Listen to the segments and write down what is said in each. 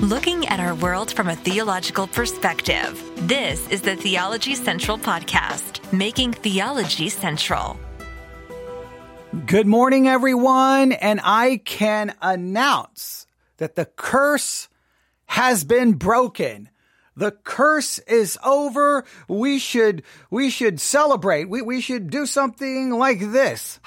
looking at our world from a theological perspective. This is the Theology Central Podcast, making theology central. Good morning, everyone, and I can announce that the curse has been broken. The curse is over. We should, we should celebrate. We, we should do something like this.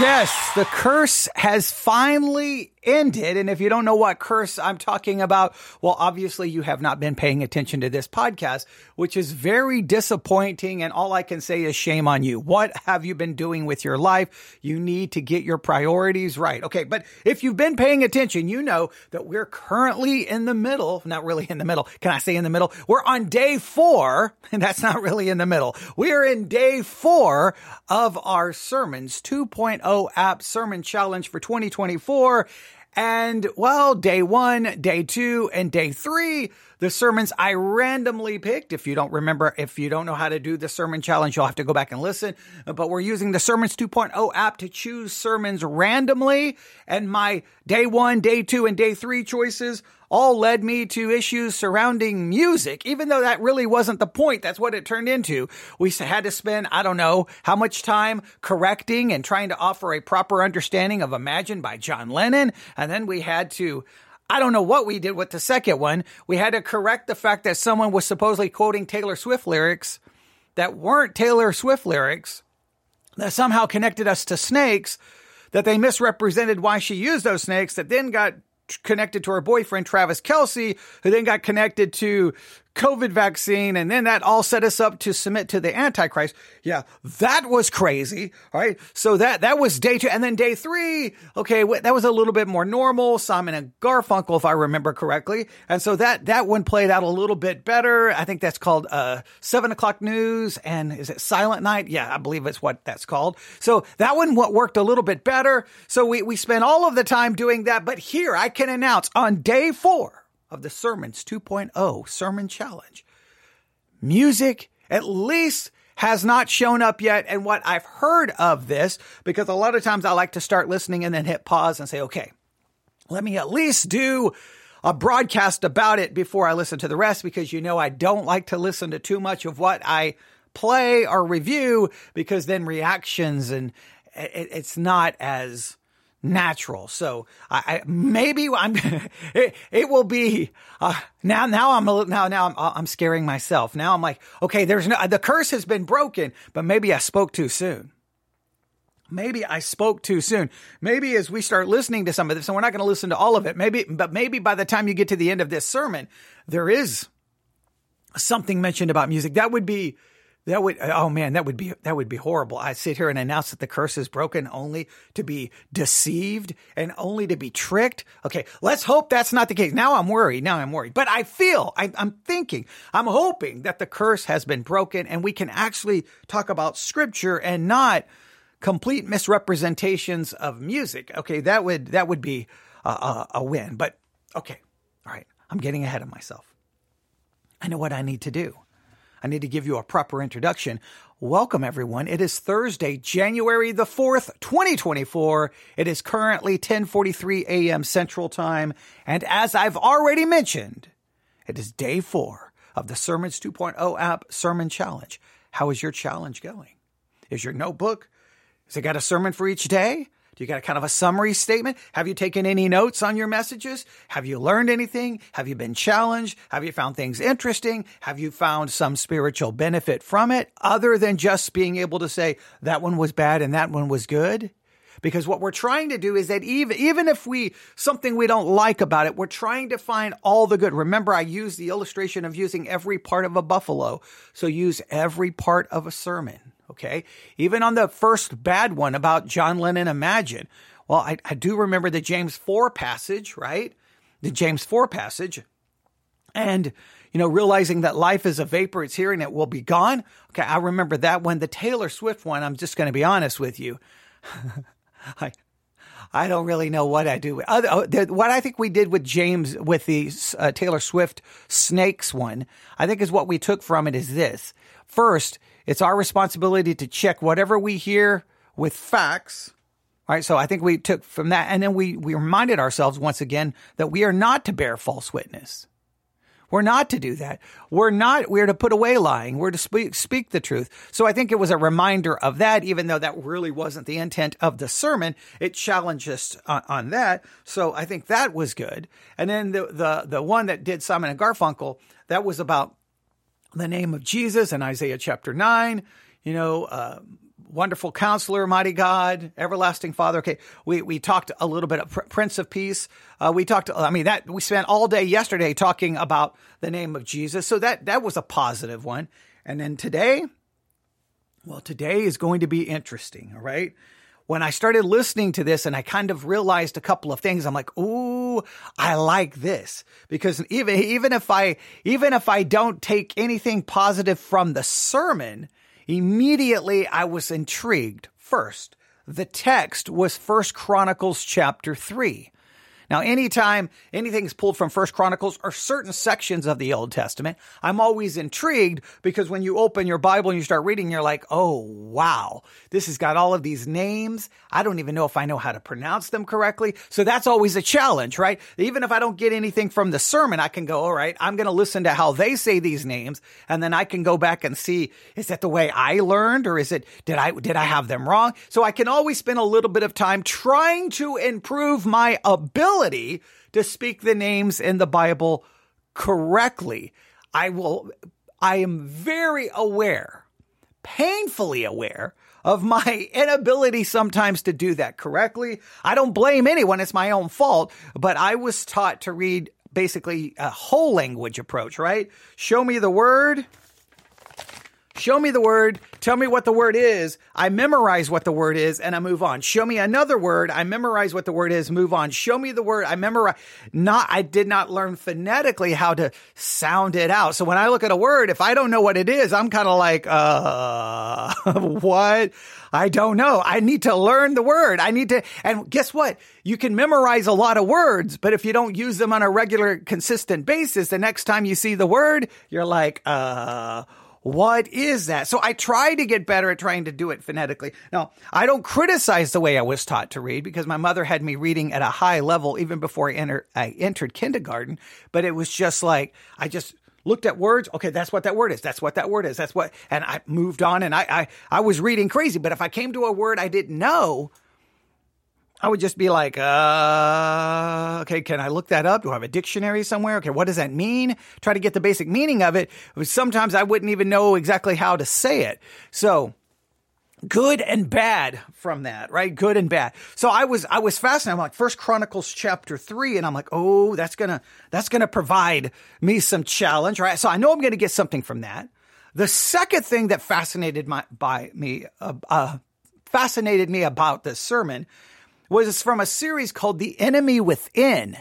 Yes, the curse has finally ended. And if you don't know what curse I'm talking about, well, obviously you have not been paying attention to this podcast, which is very disappointing. And all I can say is shame on you. What have you been doing with your life? You need to get your priorities right. Okay. But if you've been paying attention, you know that we're currently in the middle, not really in the middle. Can I say in the middle? We're on day four, and that's not really in the middle. We are in day four of our sermons 2.0 app sermon challenge for 2024. And well, day one, day two, and day three, the sermons I randomly picked. If you don't remember, if you don't know how to do the sermon challenge, you'll have to go back and listen. But we're using the Sermons 2.0 app to choose sermons randomly. And my day one, day two, and day three choices all led me to issues surrounding music, even though that really wasn't the point. That's what it turned into. We had to spend, I don't know, how much time correcting and trying to offer a proper understanding of Imagine by John Lennon. And then we had to, I don't know what we did with the second one. We had to correct the fact that someone was supposedly quoting Taylor Swift lyrics that weren't Taylor Swift lyrics that somehow connected us to snakes, that they misrepresented why she used those snakes, that then got connected to her boyfriend, Travis Kelce, who then got connected to COVID vaccine. And then that all set us up to submit to the Antichrist. Yeah, that was crazy. All right. So that, that was day two. And then day three, okay, that was a little bit more normal. Simon and Garfunkel, if I remember correctly. And so that, that one played out a little bit better. I think that's called, uh, seven o'clock news. And is it Silent Night? Yeah, I believe it's what that's called. So that one what worked a little bit better. So we, we spent all of the time doing that. But here I can announce on day four, of the Sermons 2.0 Sermon Challenge. Music, at least, has not shown up yet. And what I've heard of this, because a lot of times I like to start listening and then hit pause and say, okay, let me at least do a broadcast about it before I listen to the rest, because you know I don't like to listen to too much of what I play or review, because then reactions and it's not as natural. So I, I maybe I'm it, it will be uh, now now I'm a, now now I'm I'm scaring myself. Now I'm like, okay, there's no the curse has been broken, but maybe I spoke too soon. Maybe I spoke too soon. Maybe as we start listening to some of this, and we're not going to listen to all of it, maybe, but maybe by the time you get to the end of this sermon, there is something mentioned about music. That would be that would oh man, that would be that would be horrible. I sit here and announce that the curse is broken only to be deceived and only to be tricked. Okay, let's hope that's not the case. Now I'm worried. Now I'm worried. But I feel I, I'm thinking I'm hoping that the curse has been broken and we can actually talk about scripture and not complete misrepresentations of music. Okay, that would that would be a, a, a win. But okay, all right, I'm getting ahead of myself. I know what I need to do. I need to give you a proper introduction. Welcome everyone. It is Thursday, January the 4th, 2024. It is currently 10:43 a.m. Central Time, and as I've already mentioned, it is day 4 of the Sermons 2.0 app Sermon Challenge. How is your challenge going? Is your notebook has it got a sermon for each day? Do you got a kind of a summary statement? Have you taken any notes on your messages? Have you learned anything? Have you been challenged? Have you found things interesting? Have you found some spiritual benefit from it other than just being able to say that one was bad and that one was good? Because what we're trying to do is that even, even if we, something we don't like about it, we're trying to find all the good. Remember, I used the illustration of using every part of a buffalo. So use every part of a sermon. Okay. Even on the first bad one about John Lennon Imagine. Well, I, I do remember the James 4 passage, right? The James 4 passage. And, you know, realizing that life is a vapor, it's here and it will be gone. Okay. I remember that one. The Taylor Swift one, I'm just going to be honest with you. I, I don't really know what I do. Uh, what I think we did with James with the uh, Taylor Swift snakes one, I think is what we took from it is this. First, it's our responsibility to check whatever we hear with facts. Right. So I think we took from that. And then we, we reminded ourselves once again that we are not to bear false witness. We're not to do that. We're not, we're to put away lying. We're to speak, speak the truth. So I think it was a reminder of that, even though that really wasn't the intent of the sermon. It challenged us on, on that. So I think that was good. And then the, the, the one that did Simon and Garfunkel, that was about the name of Jesus in Isaiah chapter nine, you know, uh, wonderful counselor, mighty God, everlasting Father. Okay, we we talked a little bit of Prince of Peace. Uh, we talked. I mean, that we spent all day yesterday talking about the name of Jesus. So that that was a positive one. And then today, well, today is going to be interesting. All right. When I started listening to this and I kind of realized a couple of things, I'm like, "Ooh, I like this." Because even even if I even if I don't take anything positive from the sermon, Immediately I was intrigued. First, the text was First Chronicles chapter 3. Now, anytime anything's pulled from First Chronicles or certain sections of the Old Testament, I'm always intrigued because when you open your Bible and you start reading, you're like, oh, wow, this has got all of these names. I don't even know if I know how to pronounce them correctly. So that's always a challenge, right? Even if I don't get anything from the sermon, I can go, all right, I'm going to listen to how they say these names. And then I can go back and see, is that the way I learned or is it, did I, did I have them wrong? So I can always spend a little bit of time trying to improve my ability ability to speak the names in the Bible correctly. I will, I am very aware, painfully aware of my inability sometimes to do that correctly. I don't blame anyone. It's my own fault, but I was taught to read basically a whole language approach, right? Show me the word. Show me the word. Tell me what the word is. I memorize what the word is and I move on. Show me another word. I memorize what the word is, move on. Show me the word. I memorize. Not, I did not learn phonetically how to sound it out. So when I look at a word, if I don't know what it is, I'm kind of like, uh, what? I don't know. I need to learn the word. I need to, and guess what? You can memorize a lot of words, but if you don't use them on a regular, consistent basis, the next time you see the word, you're like, uh, what is that? So I try to get better at trying to do it phonetically. Now, I don't criticize the way I was taught to read because my mother had me reading at a high level even before I, enter, I entered kindergarten. But it was just like, I just looked at words. Okay, that's what that word is. That's what that word is. That's what, and I moved on and I, I, I was reading crazy. But if I came to a word I didn't know, I would just be like, uh, okay, can I look that up? Do I have a dictionary somewhere? Okay, what does that mean? Try to get the basic meaning of it. Sometimes I wouldn't even know exactly how to say it. So, good and bad from that, right? Good and bad. So I was, I was fascinated. I'm like, First Chronicles chapter three, and I'm like, oh, that's gonna, that's gonna provide me some challenge, right? So I know I'm gonna get something from that. The second thing that fascinated my, by me, uh, uh, fascinated me about this sermon was from a series called The Enemy Within.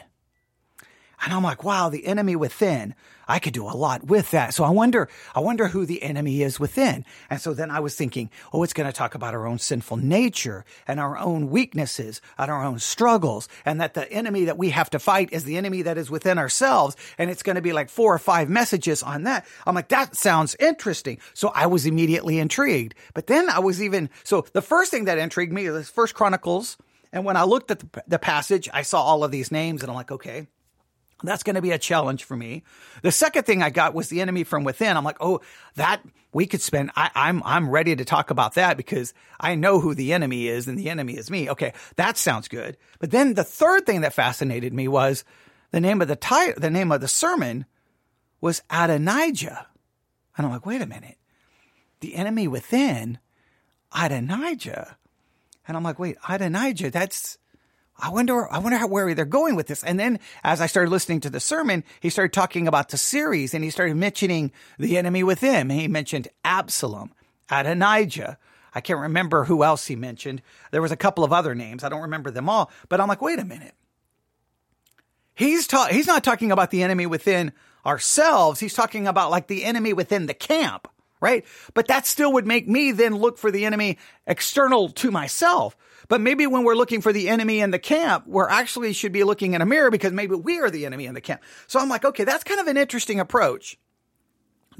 And I'm like, wow, the enemy within. I could do a lot with that. So I wonder, I wonder who the enemy is within. And so then I was thinking, oh, it's going to talk about our own sinful nature and our own weaknesses and our own struggles. And that the enemy that we have to fight is the enemy that is within ourselves. And it's going to be like four or five messages on that. I'm like, that sounds interesting. So I was immediately intrigued. But then I was even, so the first thing that intrigued me is First Chronicles and when I looked at the, the passage, I saw all of these names and I'm like, okay, that's going to be a challenge for me. The second thing I got was the enemy from within. I'm like, oh, that we could spend. I, am I'm, I'm ready to talk about that because I know who the enemy is, and the enemy is me. Okay, that sounds good. But then the third thing that fascinated me was the name of the title. The name of the sermon was Adonijah, and I'm like, wait a minute, the enemy within, Adonijah. And I'm like, wait, Adonijah, that's, I wonder, I wonder how, where they're going with this. And then as I started listening to the sermon, he started talking about the series and he started mentioning the enemy within. He mentioned Absalom, Adonijah. I can't remember who else he mentioned. There was a couple of other names. I don't remember them all, but I'm like, wait a minute. He's ta- he's not talking about the enemy within ourselves. He's talking about like the enemy within the camp right? But that still would make me then look for the enemy external to myself. But maybe when we're looking for the enemy in the camp, we're actually should be looking in a mirror because maybe we are the enemy in the camp. So I'm like, okay, that's kind of an interesting approach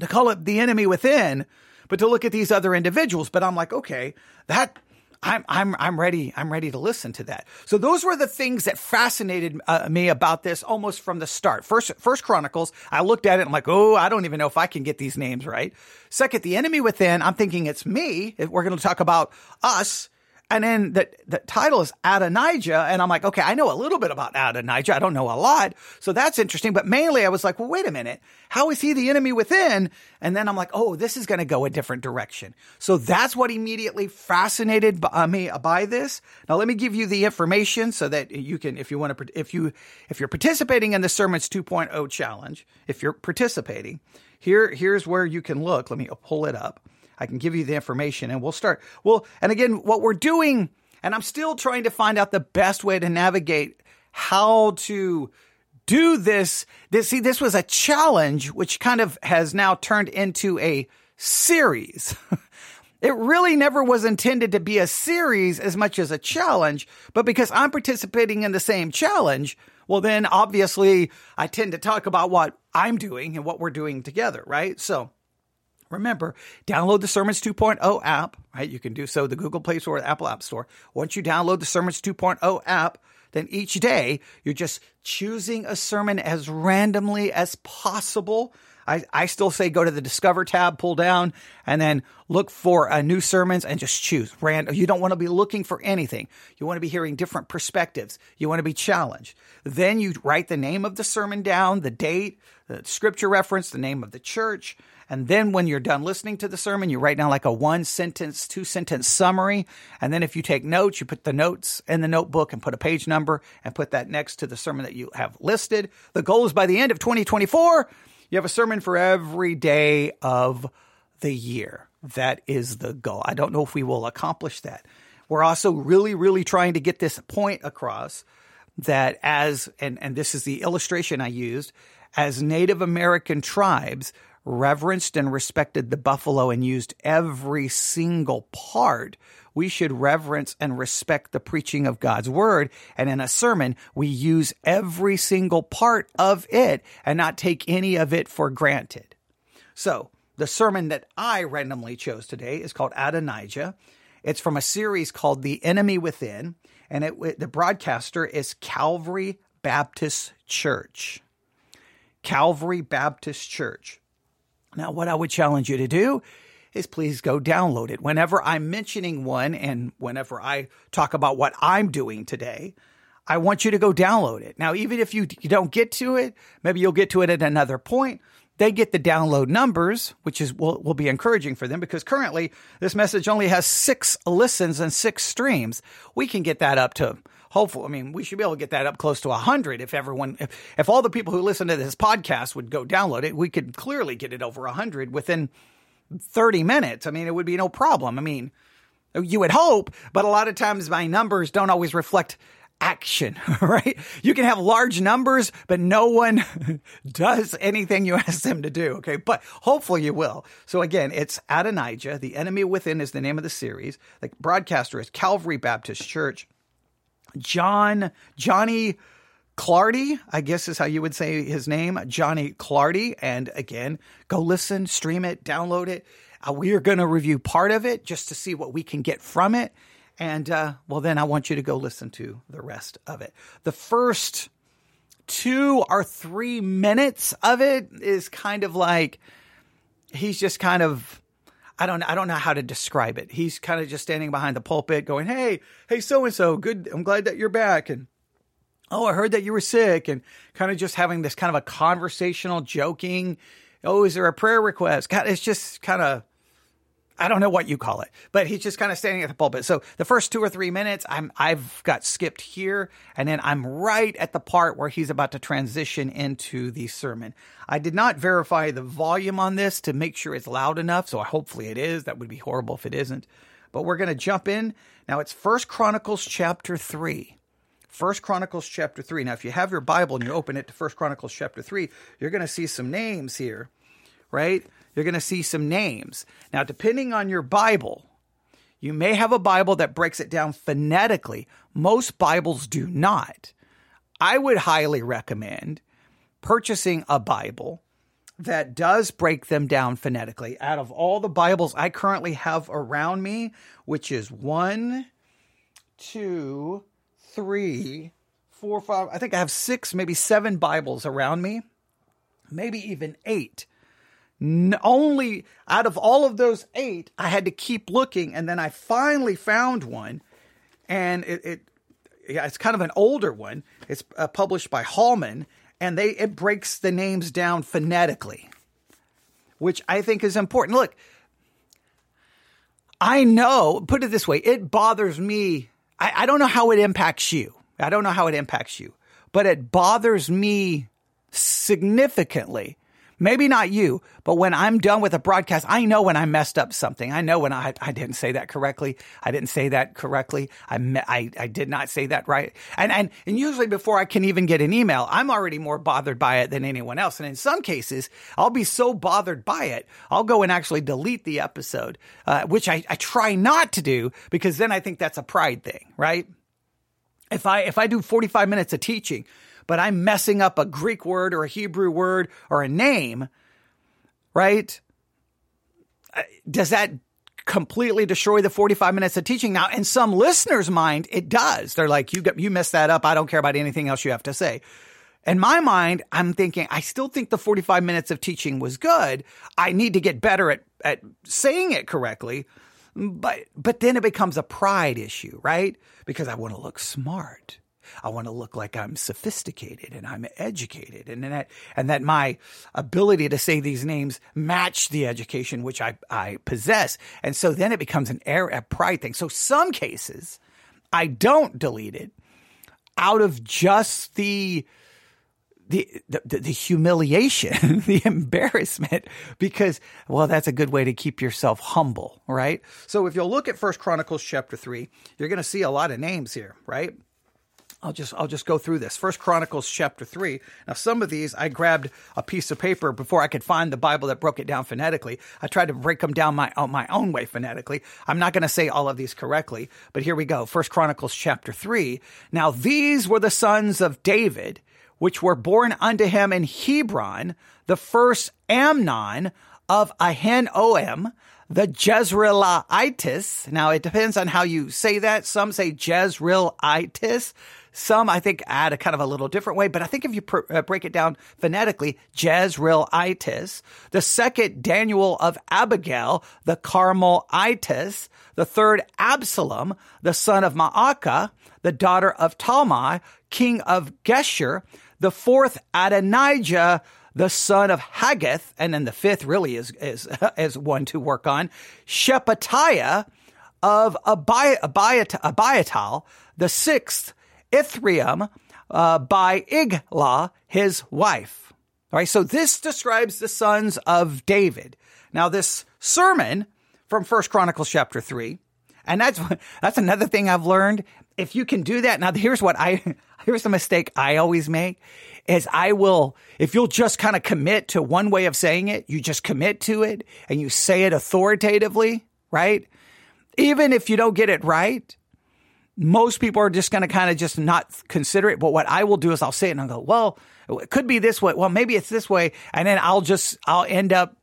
to call it the enemy within, but to look at these other individuals. But I'm like, okay, that I'm I'm I'm ready. I'm ready to listen to that. So those were the things that fascinated uh, me about this almost from the start. First, First Chronicles. I looked at it. I'm like, oh, I don't even know if I can get these names right. Second, the enemy within. I'm thinking it's me. We're going to talk about us and then the, the title is Adonijah. And I'm like, okay, I know a little bit about Adonijah. I don't know a lot. So that's interesting. But mainly I was like, well, wait a minute. How is he the enemy within? And then I'm like, oh, this is going to go a different direction. So that's what immediately fascinated uh, me by this. Now let me give you the information so that you can, if you want to, if you, if you're participating in the Sermons 2.0 challenge, if you're participating, here, here's where you can look. Let me pull it up. I can give you the information and we'll start. Well, and again, what we're doing, and I'm still trying to find out the best way to navigate how to do this. This, see, this was a challenge, which kind of has now turned into a series. It really never was intended to be a series as much as a challenge, but because I'm participating in the same challenge, well, then obviously I tend to talk about what I'm doing and what we're doing together, right? So Remember, download the Sermons 2.0 app, right? You can do so the Google Play Store or the Apple App Store. Once you download the Sermons 2.0 app, then each day you're just choosing a sermon as randomly as possible. I, I still say go to the Discover tab, pull down, and then look for uh, new sermons and just choose random. You don't want to be looking for anything. You want to be hearing different perspectives. You want to be challenged. Then you write the name of the sermon down, the date, the scripture reference, the name of the church, and then when you're done listening to the sermon, you write down like a one sentence, two sentence summary. And then if you take notes, you put the notes in the notebook and put a page number and put that next to the sermon that you have listed. The goal is by the end of 2024, you have a sermon for every day of the year. That is the goal. I don't know if we will accomplish that. We're also really, really trying to get this point across that as, and, and this is the illustration I used, as Native American tribes, reverenced and respected the buffalo and used every single part, we should reverence and respect the preaching of God's word. And in a sermon, we use every single part of it and not take any of it for granted. So, the sermon that I randomly chose today is called Adonijah. It's from a series called The Enemy Within, and it, the broadcaster is Calvary Baptist Church. Calvary Baptist Church. Now, what I would challenge you to do is please go download it. Whenever I'm mentioning one and whenever I talk about what I'm doing today, I want you to go download it. Now, even if you, don't get to it, maybe you'll get to it at another point. They get the download numbers, which is will, will be encouraging for them because currently this message only has six listens and six streams. We can get that up to hopefully, I mean, we should be able to get that up close to 100 if everyone, if, if all the people who listen to this podcast would go download it, we could clearly get it over 100 within 30 minutes. I mean, it would be no problem. I mean, you would hope, but a lot of times my numbers don't always reflect action, right? You can have large numbers, but no one does anything you ask them to do. Okay. But hopefully you will. So again, it's Adonijah. The enemy within is the name of the series. The broadcaster is Calvary Baptist Church. John Johnny Clardy, I guess is how you would say his name, Johnny Clardy. And again, go listen, stream it, download it. Uh, we are going to review part of it just to see what we can get from it. And uh, well, then I want you to go listen to the rest of it. The first two or three minutes of it is kind of like he's just kind of I don't I don't know how to describe it. He's kind of just standing behind the pulpit going, "Hey, hey so and so, good. I'm glad that you're back." And "Oh, I heard that you were sick." And kind of just having this kind of a conversational joking, "Oh, is there a prayer request?" God, it's just kind of I don't know what you call it, but he's just kind of standing at the pulpit. So the first two or three minutes, I'm I've got skipped here, and then I'm right at the part where he's about to transition into the sermon. I did not verify the volume on this to make sure it's loud enough, so hopefully it is. That would be horrible if it isn't. But we're going to jump in now. It's First Chronicles chapter three. First Chronicles chapter 3. Now, if you have your Bible and you open it to First Chronicles chapter 3, you're going to see some names here, right? You're going to see some names. Now, depending on your Bible, You may have a Bible that breaks it down phonetically. Most Bibles do not. I would highly recommend purchasing a Bible that does break them down phonetically. Out of all the Bibles I currently have around me, which is one, two, three, four, five, I think I have six, maybe seven Bibles around me, maybe even eight. Only out of all of those eight, I had to keep looking, and then I finally found one, and it, it yeah, it's kind of an older one. It's uh, published by Holman, and they it breaks the names down phonetically, which I think is important. Look, I know, put it this way, it bothers me. I, I don't know how it impacts you. I don't know how it impacts you, but it bothers me significantly Maybe not you, but when I'm done with a broadcast, I know when I messed up something. I know when I, I didn't say that correctly. I didn't say that correctly. I, me, I, I did not say that right. And, and, and usually before I can even get an email, I'm already more bothered by it than anyone else. And in some cases, I'll be so bothered by it, I'll go and actually delete the episode, uh, which I, I try not to do because then I think that's a pride thing, right? If I, if I do 45 minutes of teaching, but I'm messing up a Greek word or a Hebrew word or a name, right? Does that completely destroy the 45 minutes of teaching? Now, in some listeners' mind, it does. They're like, you, you messed that up. I don't care about anything else you have to say. In my mind, I'm thinking, I still think the 45 minutes of teaching was good. I need to get better at, at saying it correctly. But, but then it becomes a pride issue, right? Because I want to look smart. I want to look like I'm sophisticated and I'm educated and that, and that my ability to say these names match the education which I, I possess. And so then it becomes an air, a pride thing. So some cases I don't delete it out of just the, the, the, the humiliation, the embarrassment, because, well, that's a good way to keep yourself humble, right? So if you'll look at First Chronicles chapter three, you're going to see a lot of names here, right? I'll just I'll just go through this. First Chronicles chapter 3. Now some of these I grabbed a piece of paper before I could find the Bible that broke it down phonetically. I tried to break them down my uh, my own way phonetically. I'm not going to say all of these correctly, but here we go. First Chronicles chapter 3. Now these were the sons of David which were born unto him in Hebron, the first Amnon of Ahinoam, the Jezreelites. Now it depends on how you say that. Some say Jezreelites. Some, I think, add a kind of a little different way, but I think if you pr- uh, break it down phonetically, Jezreelitis. The second, Daniel of Abigail, the Carmelites. The third, Absalom, the son of Maacah, the daughter of Talmai, king of Geshur. The fourth, Adonijah, the son of Haggith, and then the fifth really is is is one to work on. Shephatiah of Abi- Abiatal, the sixth Ithream uh, by Iglah, his wife. All right, so this describes the sons of David. Now, this sermon from First Chronicles chapter three, and that's that's another thing I've learned. If you can do that, now here's what I here's the mistake I always make is I will if you'll just kind of commit to one way of saying it, you just commit to it and you say it authoritatively, right? Even if you don't get it right, most people are just going to kind of just not consider it. But what I will do is I'll say it and I'll go, well, it could be this way. Well, maybe it's this way. And then I'll just, I'll end up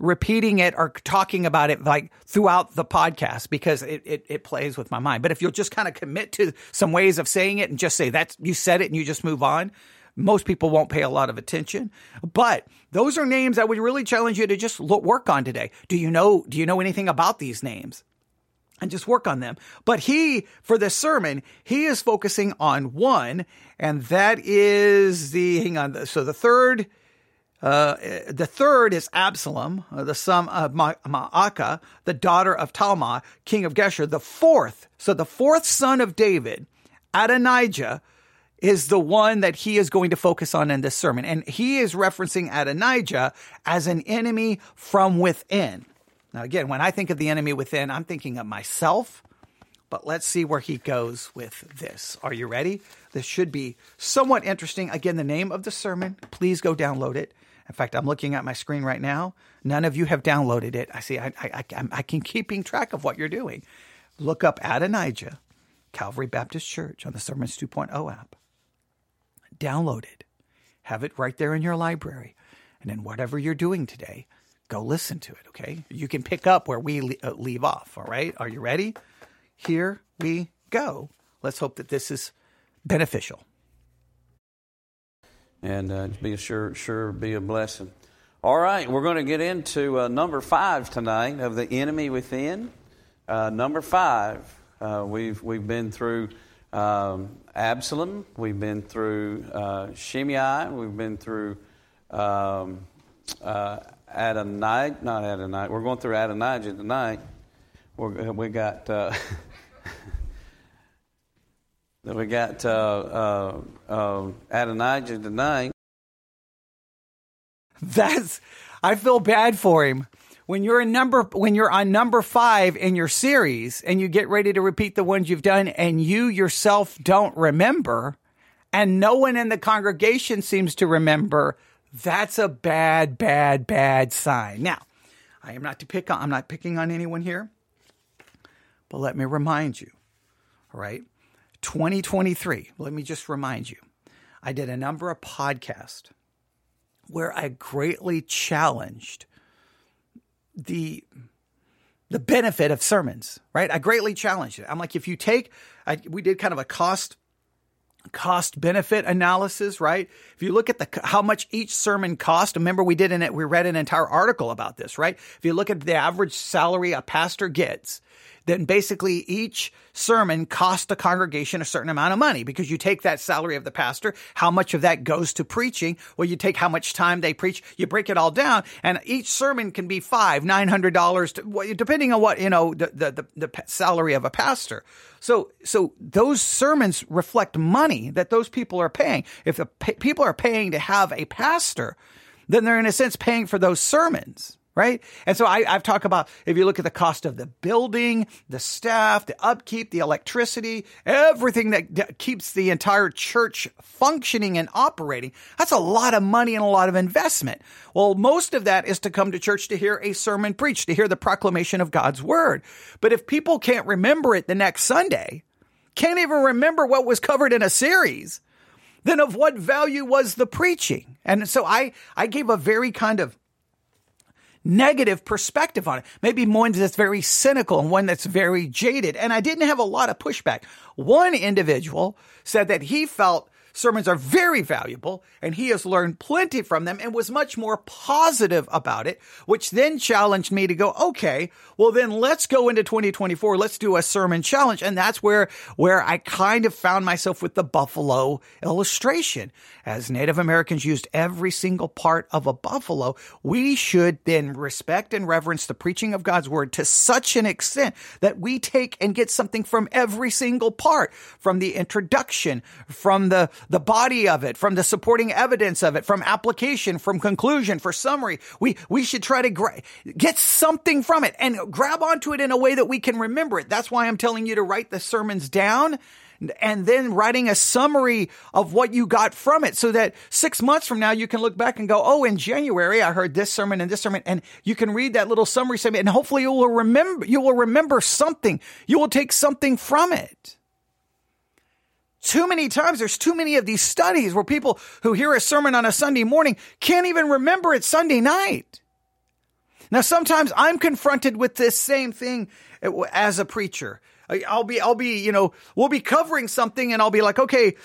repeating it or talking about it like throughout the podcast because it, it, it plays with my mind. But if you'll just kind of commit to some ways of saying it and just say that's, you said it and you just move on, most people won't pay a lot of attention. But those are names I would really challenge you to just look, work on today. Do you know, do you know anything about these names? And just work on them. But he, for this sermon, he is focusing on one, and that is the, hang on, so the third, uh, the third is Absalom, uh, the son of Maacah, the daughter of Talmai, king of Geshur. The fourth, so the fourth son of David, Adonijah, is the one that he is going to focus on in this sermon. And he is referencing Adonijah as an enemy from within. Now, again, when I think of the enemy within, I'm thinking of myself, but let's see where he goes with this. Are you ready? This should be somewhat interesting. Again, the name of the sermon, please go download it. In fact, I'm looking at my screen right now. None of you have downloaded it. I see, I, I, I, I can keeping track of what you're doing. look up Adonijah, Calvary Baptist Church on the Sermons 2.0 app. Download it. Have it right there in your library. And in whatever you're doing today, go listen to it, okay? You can pick up where we uh, leave off, all right? Are you ready? Here we go. Let's hope that this is beneficial. And uh, be a sure, sure be a blessing. All right, we're going to get into uh, number five tonight of the enemy within. Uh, number five, uh, we've we've been through um, Absalom, we've been through uh, Shimei, we've been through um, Adonai, not Adonai. We're going through Adonijah tonight. We're, we got. Uh, we got uh, uh, uh, Adonijah tonight. That's I feel bad for him. When you're in number when you're on number 5 in your series and you get ready to repeat the ones you've done and you yourself don't remember and no one in the congregation seems to remember, that's a bad bad bad sign. Now, I am not to pick on I'm not picking on anyone here. But let me remind you, all right? 2023, let me just remind you. I did a number of podcasts where I greatly challenged the the benefit of sermons, right? I greatly challenged it. I'm like, if you take, I, we did kind of a cost cost benefit analysis, right? If you look at the how much each sermon cost, remember we did in it, we read an entire article about this, right? If you look at the average salary a pastor gets, then basically each sermon costs the congregation a certain amount of money because you take that salary of the pastor, how much of that goes to preaching, Well, you take how much time they preach, you break it all down, and each sermon can be five, nine hundred dollars, depending on what you know the, the the the salary of a pastor. So so those sermons reflect money that those people are paying. If the people are paying to have a pastor, then they're in a sense paying for those sermons right? And so I, have talked about if you look at the cost of the building, the staff, the upkeep, the electricity, everything that, keeps the entire church functioning and operating, that's a lot of money and a lot of investment. Well, most of that is to come to church to hear a sermon preached, to hear the proclamation of God's word. But if people can't remember it the next Sunday, can't even remember what was covered in a series, then of what value was the preaching? And so I, I gave a very kind of negative perspective on it. Maybe one that's very cynical and one that's very jaded. And I didn't have a lot of pushback. One individual said that he felt sermons are very valuable and he has learned plenty from them and was much more positive about it, which then challenged me to go, okay, well then let's go into 2024. Let's do a sermon challenge. And that's where, where I kind of found myself with the buffalo illustration as Native Americans used every single part of a buffalo, we should then respect and reverence the preaching of God's word to such an extent that we take and get something from every single part, from the introduction, from the, the body of it, from the supporting evidence of it, from application, from conclusion, for summary. We, we should try to gra- get something from it and grab onto it in a way that we can remember it. That's why I'm telling you to write the sermons down and then writing a summary of what you got from it so that six months from now you can look back and go, Oh, in January I heard this sermon and this sermon and you can read that little summary and hopefully you will remember, you will remember something. You will take something from it. Too many times, there's too many of these studies where people who hear a sermon on a Sunday morning can't even remember it Sunday night. Now, sometimes I'm confronted with this same thing uh, as a preacher. I'll be, I'll be, you know, we'll be covering something and I'll be like, okay,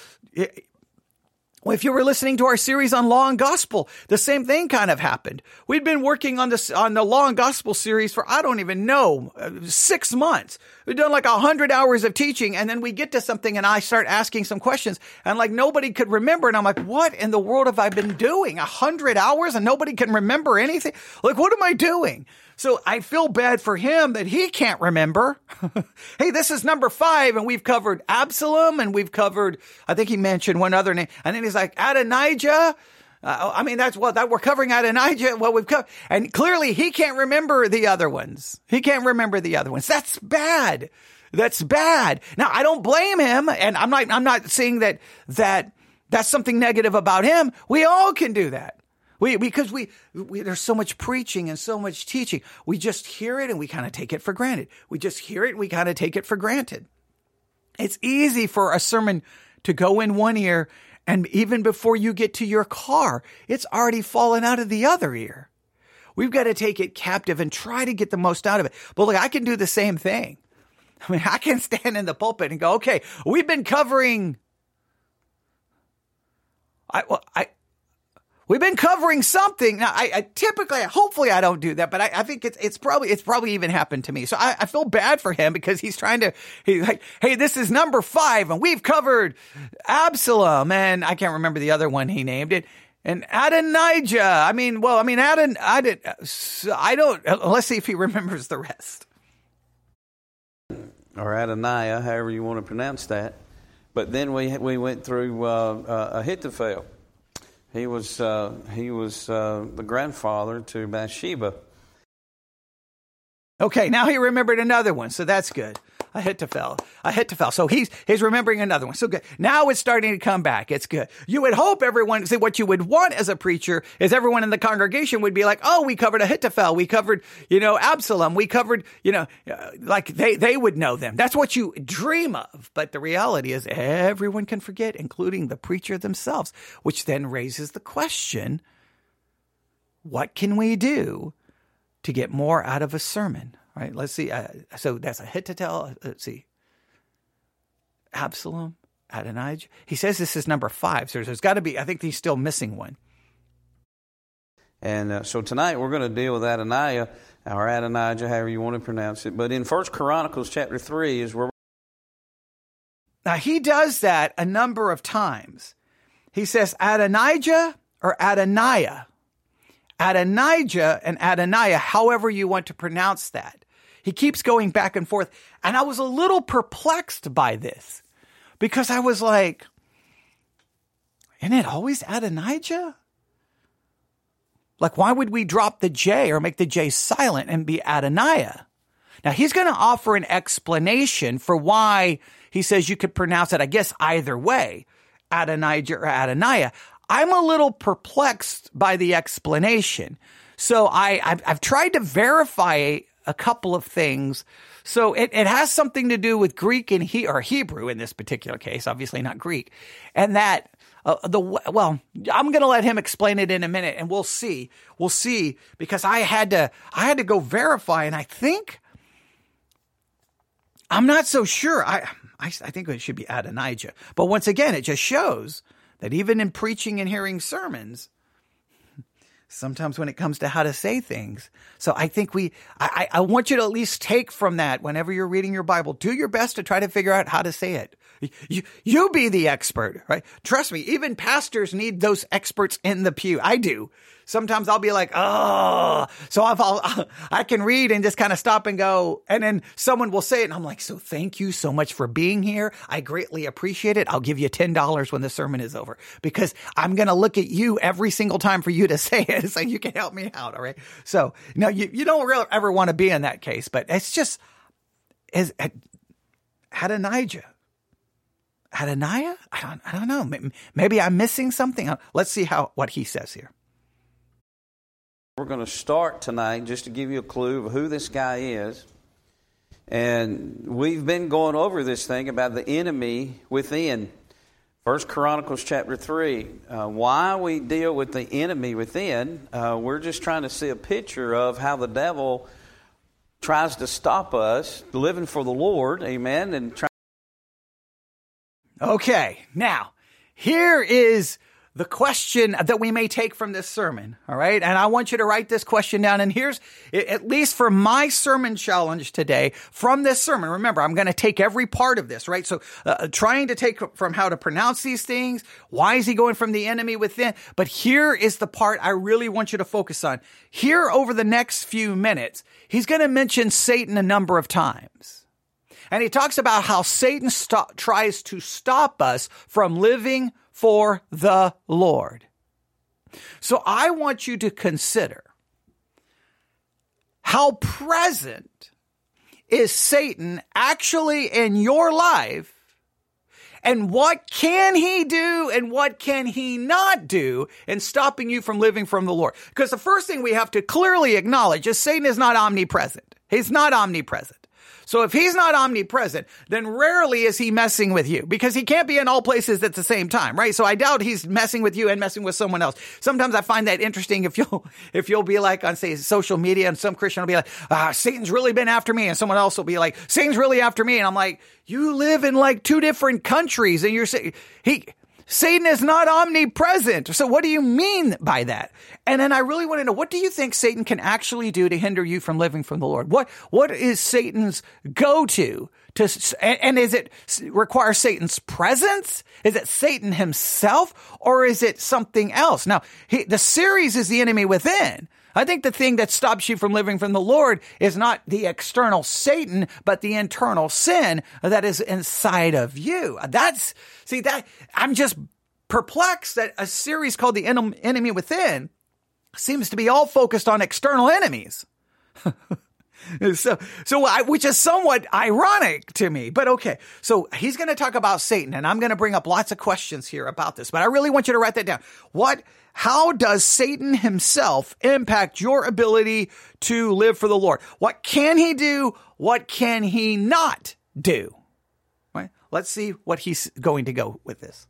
if you were listening to our series on law and gospel, the same thing kind of happened. We'd been working on this, on the law and gospel series for, I don't even know, six months. We've done like a hundred hours of teaching and then we get to something and I start asking some questions and like nobody could remember. And I'm like, what in the world have I been doing? A hundred hours and nobody can remember anything? Like, what am I doing? So I feel bad for him that he can't remember. hey, this is number five, and we've covered Absalom, and we've covered, I think he mentioned one other name. And then he's like, Adonijah. Uh, I mean, that's what that we're covering Adonijah. Well, we've covered, and clearly he can't remember the other ones. He can't remember the other ones. That's bad. That's bad. Now, I don't blame him, and I'm not, I'm not saying that, that that's something negative about him. We all can do that. We, because we, we, there's so much preaching and so much teaching. We just hear it and we kind of take it for granted. We just hear it and we kind of take it for granted. It's easy for a sermon to go in one ear and even before you get to your car, it's already fallen out of the other ear. We've got to take it captive and try to get the most out of it. But look, I can do the same thing. I mean, I can stand in the pulpit and go, okay, we've been covering. I, well, I, we've been covering something. Now, I, I typically, hopefully, I don't do that, but I, I, think it's it's probably it's probably even happened to me. So I, I feel bad for him because he's trying to he's like, hey, this is number five, and we've covered Absalom, and I can't remember the other one he named it. And Adonijah. I mean, well, I mean, Adon, Adon, I don't, let's see if he remembers the rest. Or Adoniah, however you want to pronounce that. But then we, we went through uh, uh, Ahithophel. He was, uh, he was uh, the grandfather to Bathsheba. Okay, now he remembered another one, so that's good. Ahithophel, Ahithophel. So he's he's remembering another one. So good. Now it's starting to come back. It's good. You would hope everyone see what you would want as a preacher is everyone in the congregation would be like, oh, we covered Ahithophel, we covered you know Absalom, we covered you know uh, like they they would know them. That's what you dream of. But the reality is everyone can forget, including the preacher themselves, which then raises the question: What can we do to get more out of a sermon? Right? Let's see. Uh, so that's Ahithophel. Uh, let's see. Absalom, Adonijah. He says this is number five. So there's got to be, I think he's still missing one. And uh, so tonight we're going to deal with Adonijah, or Adonijah, however you want to pronounce it. But in First Chronicles chapter 3 is where. Now he does that a number of times. He says Adonijah or Adoniah. Adonijah and Adoniah, however you want to pronounce that. He keeps going back and forth. And I was a little perplexed by this because I was like, isn't it always Adonijah? Like, why would we drop the J or make the J silent and be Adoniah? Now, he's going to offer an explanation for why he says you could pronounce it, I guess, either way, Adonijah or Adoniah. I'm a little perplexed by the explanation. So I, I've, I've tried to verify a couple of things. So it, it has something to do with Greek and he or Hebrew in this particular case, obviously not Greek, and that uh, the well, I'm going to let him explain it in a minute, and we'll see. We'll see because I had to I had to go verify, and I think I'm not so sure. I I, I think it should be Adonijah, but once again, it just shows that even in preaching and hearing sermons, sometimes when it comes to how to say things. So I think we, I, I want you to at least take from that whenever you're reading your Bible, do your best to try to figure out how to say it. You, you be the expert, right? Trust me, even pastors need those experts in the pew. I do sometimes I'll be like, oh, so I'll, I can read and just kind of stop and go. And then someone will say it. And I'm like, so thank you so much for being here. I greatly appreciate it. I'll give you $10 when the sermon is over because I'm going to look at you every single time for you to say it so you can help me out. All right. So now you, you don't really ever want to be in that case, but it's just as Adonijah. Adoniah? I don't, I don't know. Maybe I'm missing something. Let's see how, what he says here. We're going to start tonight just to give you a clue of who this guy is. And we've been going over this thing about the enemy within. First Chronicles chapter 3. Uh, why we deal with the enemy within, uh, we're just trying to see a picture of how the devil tries to stop us living for the Lord, amen, and try- Okay, now, here is the question that we may take from this sermon. All right. And I want you to write this question down. And here's, at least for my sermon challenge today from this sermon. Remember, I'm going to take every part of this, right? So, uh, trying to take from how to pronounce these things. Why is he going from the enemy within? But here is the part I really want you to focus on. Here over the next few minutes, he's going to mention Satan a number of times. And he talks about how Satan st- tries to stop us from living for the Lord. So I want you to consider how present is Satan actually in your life And what can he do and what can he not do in stopping you from living from the Lord? Because the first thing we have to clearly acknowledge is Satan is not omnipresent. He's not omnipresent. So if he's not omnipresent, then rarely is he messing with you because he can't be in all places at the same time, right? So I doubt he's messing with you and messing with someone else. Sometimes I find that interesting if you'll, if you'll be like on say social media and some Christian will be like, ah, Satan's really been after me. And someone else will be like, Satan's really after me. And I'm like, you live in like two different countries and you're saying he, Satan is not omnipresent. So what do you mean by that? And then I really want to know, what do you think Satan can actually do to hinder you from living from the Lord? What, what is Satan's go-to to, and is it require Satan's presence? Is it Satan himself or is it something else? Now, he, the series is the enemy within. I think the thing that stops you from living from the Lord is not the external Satan, but the internal sin that is inside of you. That's, see, that, I'm just perplexed that a series called The Enemy Within seems to be all focused on external enemies. so, so I, which is somewhat ironic to me, but okay. So he's going to talk about Satan and I'm going to bring up lots of questions here about this, but I really want you to write that down. What how does Satan himself impact your ability to live for the Lord? What can he do? What can he not do? Right? Let's see what he's going to go with this.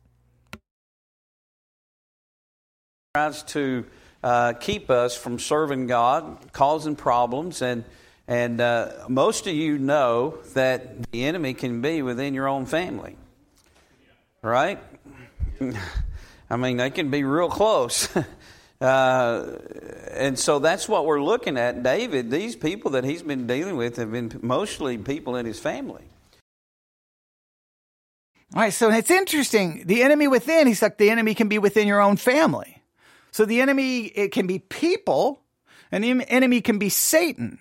Tries to uh, keep us from serving God, causing problems, and and uh, most of you know that the enemy can be within your own family, right? I mean, they can be real close. Uh, and so that's what we're looking at. David, these people that he's been dealing with have been mostly people in his family. All right, so it's interesting. The enemy within, he's like, the enemy can be within your own family. So the enemy, it can be people, and the enemy can be Satan.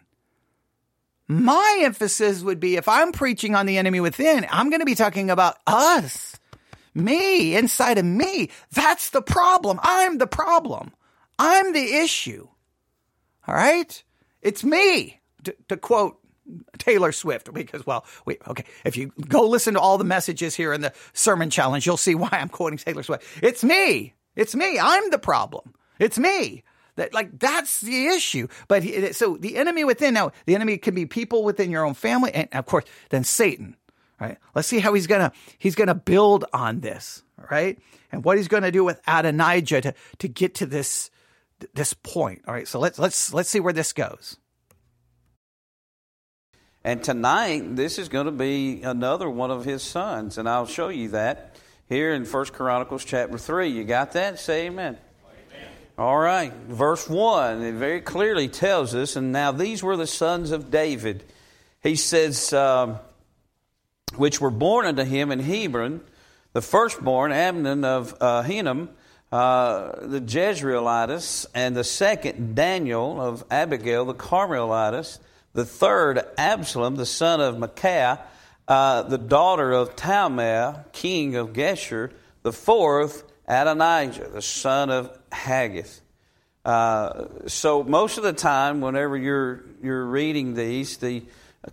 My emphasis would be if I'm preaching on the enemy within, I'm going to be talking about us me, inside of me. That's the problem. I'm the problem. I'm the issue. All right? It's me, to, to quote Taylor Swift, because, well, wait, okay. If you go listen to all the messages here in the sermon challenge, you'll see why I'm quoting Taylor Swift. It's me. It's me. I'm the problem. It's me. That, like, that's the issue. But he, so the enemy within, now, the enemy can be people within your own family, and of course, then Satan right? Let's see how he's gonna he's gonna build on this, right? And what he's gonna do with Adonijah to to get to this this point. All right, so let's let's let's see where this goes. And tonight, this is going to be another one of his sons, and I'll show you that here in First Chronicles chapter three. You got that? Say amen. amen. All right, verse one. It very clearly tells us, and now these were the sons of David. He says. Um, which were born unto him in Hebron, the firstborn, Amnon of uh, Hinnom, uh, the Jezreelites, and the second, Daniel of Abigail, the Carmelitess, the third, Absalom, the son of Micaiah, uh, the daughter of Talmai, king of Geshur, the fourth, Adonijah, the son of Haggith. Uh, so most of the time, whenever you're you're reading these, the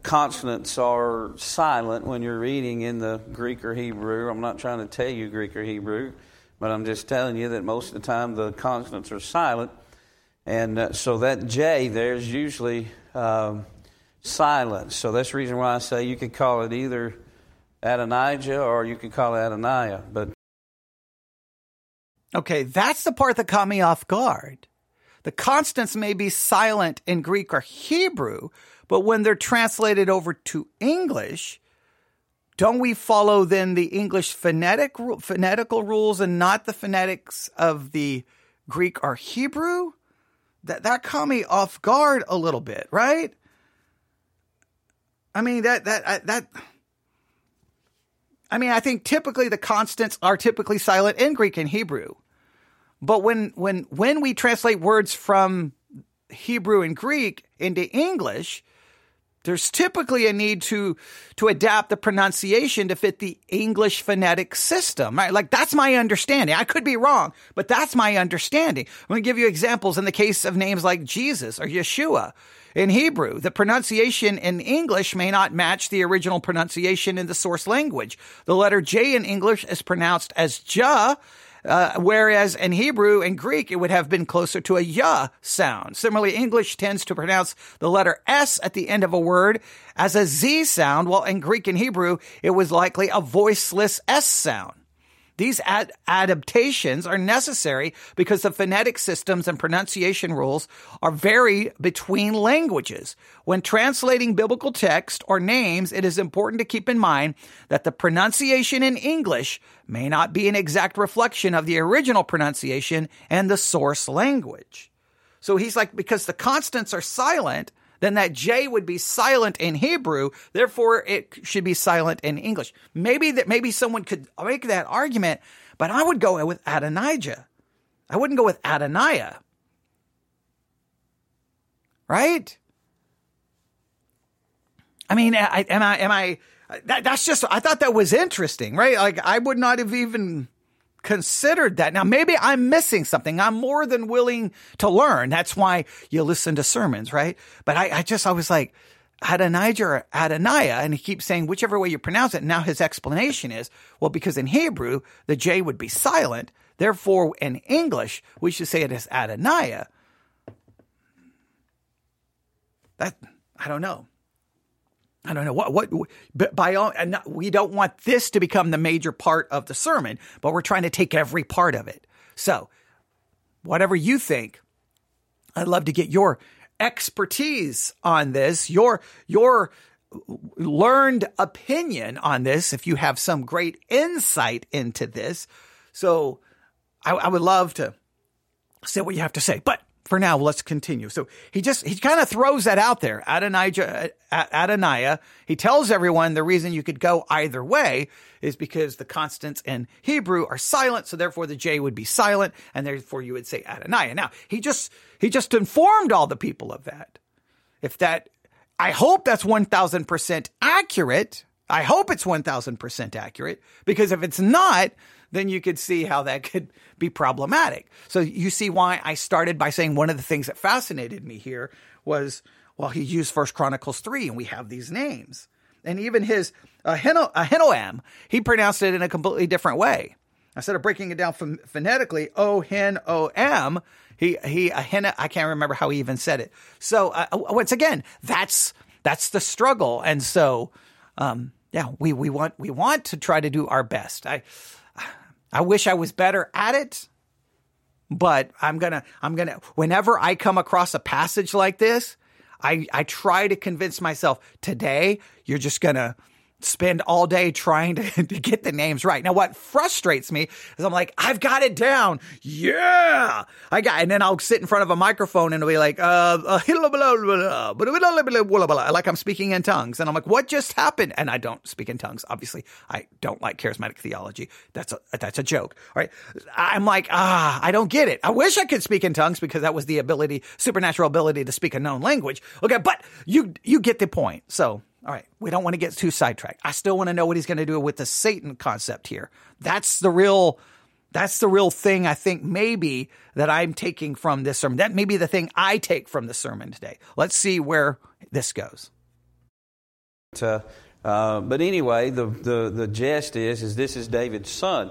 consonants are silent when you're reading in the Greek or Hebrew. I'm not trying to tell you Greek or Hebrew, but I'm just telling you that most of the time the consonants are silent. And uh, so that J there is usually um, silent. So that's the reason why I say you could call it either Adonijah or you could call it Adoniah. But Okay, that's the part that caught me off guard. The constants may be silent in Greek or Hebrew, but when they're translated over to English, don't we follow then the English phonetic phonetical rules and not the phonetics of the Greek or Hebrew? That that caught me off guard a little bit, right? I mean that that that. I mean, I think typically the constants are typically silent in Greek and Hebrew, but when when when we translate words from Hebrew and Greek into English, there's typically a need to to adapt the pronunciation to fit the English phonetic system. Right? Like that's my understanding. I could be wrong, but that's my understanding. I'm going to give you examples in the case of names like Jesus or Yeshua. In Hebrew, the pronunciation in English may not match the original pronunciation in the source language. The letter J in English is pronounced as J, uh, whereas in Hebrew and Greek, it would have been closer to a ya sound. Similarly, English tends to pronounce the letter S at the end of a word as a Z sound, while in Greek and Hebrew, it was likely a voiceless S sound. These ad- adaptations are necessary because the phonetic systems and pronunciation rules are vary between languages. When translating biblical text or names, it is important to keep in mind that the pronunciation in English may not be an exact reflection of the original pronunciation and the source language. So he's like, because the constants are silent, then that J would be silent in Hebrew, therefore it should be silent in English. Maybe that maybe someone could make that argument, but I would go with Adonijah. I wouldn't go with Adoniah. Right? I mean, I, am I am I that, that's just I thought that was interesting, right? Like I would not have even considered that. Now, maybe I'm missing something. I'm more than willing to learn. That's why you listen to sermons, right? But I, I just, I was like, Adonijah or Adoniah, and he keeps saying whichever way you pronounce it. Now his explanation is, well, because in Hebrew, the J would be silent. Therefore, in English, we should say it as Adoniah. That, I don't know. I don't know what what but by all and we don't want this to become the major part of the sermon, but we're trying to take every part of it. So, whatever you think, I'd love to get your expertise on this, your your learned opinion on this if you have some great insight into this. So, I, I would love to say what you have to say. But for now, let's continue. So he just, he kind of throws that out there. Adonijah, Adoniah, he tells everyone the reason you could go either way is because the constants in Hebrew are silent. So therefore the J would be silent and therefore you would say Adoniah. Now he just, he just informed all the people of that. If that, I hope that's 1000% accurate. I hope it's 1000% accurate because if it's not, then you could see how that could be problematic. So you see why I started by saying one of the things that fascinated me here was, well, he used First Chronicles 3 and we have these names. And even his Ahinoam, he pronounced it in a completely different way. Instead of breaking it down phonetically, O Hen O M, he he Ahina, I can't remember how he even said it. So uh, once again, that's that's the struggle, and so um, yeah, we we want we want to try to do our best. I I wish I was better at it, but I'm gonna, I'm gonna, whenever I come across a passage like this, I, I try to convince myself today you're just gonna spend all day trying to, to, get the names right. Now, what frustrates me is I'm like, I've got it down. Yeah, I got, and then I'll sit in front of a microphone and it'll be like, uh, like I'm speaking in tongues. And I'm like, what just happened? And I don't speak in tongues. Obviously, I don't like charismatic theology. That's a, that's a joke. All right. I'm like, ah, I don't get it. I wish I could speak in tongues because that was the ability, supernatural ability to speak a known language. Okay. But you, you get the point. So all right, we don't want to get too sidetracked. I still want to know what he's going to do with the Satan concept here. That's the real that's the real thing I think maybe that I'm taking from this sermon. That may be the thing I take from the sermon today. Let's see where this goes. Uh, but anyway, the, the, the gist is, is this is David's son.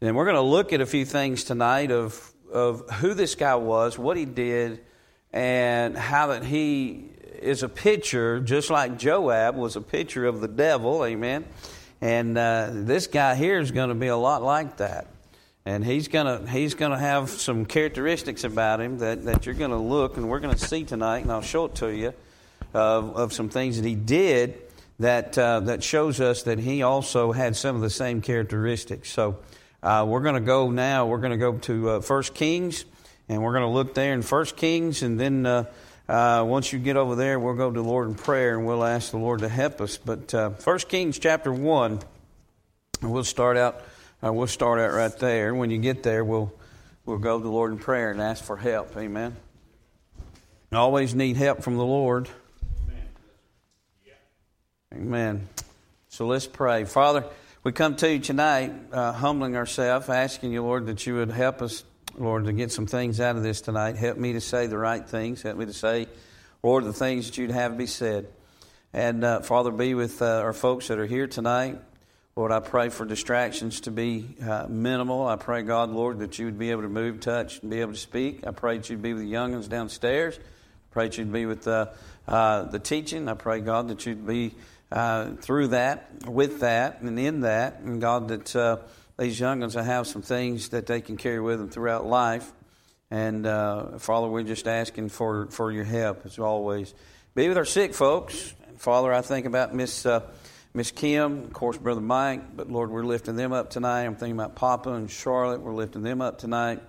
And we're going to look at a few things tonight of, of who this guy was, what he did, and how that he is a picture, just like Joab was a picture of the devil, amen. And uh, this guy here is going to be a lot like that. And he's going to he's to have some characteristics about him that, that you're going to look and we're going to see tonight, and I'll show it to you of, of some things that he did that uh, that shows us that he also had some of the same characteristics. So uh, we're going to go now. We're going to go to uh, First Kings, and we're going to look there in First Kings, and then uh, once you get over there, we'll go to the Lord in prayer and we'll ask the Lord to help us. But uh, 1 Kings chapter 1, we'll start out. Uh, we'll start out right there. When you get there, we'll we'll go to the Lord in prayer and ask for help. Amen. Always need help from the Lord. Amen. So let's pray. Father, we come to you tonight, uh, humbling ourselves, asking you, Lord, that you would help us, Lord, to get some things out of this tonight. Help me to say the right things. Help me to say, Lord, the things that you'd have be said. And uh, Father, be with uh, our folks that are here tonight. Lord, I pray for distractions to be uh, minimal. I pray, God, Lord, that you would be able to move, touch, and be able to speak. I pray that you'd be with the young ones downstairs. I pray that you'd be with the, uh, the teaching. I pray, God, that you'd be uh, through that, with that, and in that. And God, that uh, these young ones will have some things that they can carry with them throughout life. And uh, Father, we're just asking for, for your help as always. Be with our sick folks. Father, I think about Miss uh, Miss Kim, of course, Brother Mike, but Lord, we're lifting them up tonight. I'm thinking about Papa and Charlotte. We're lifting them up tonight.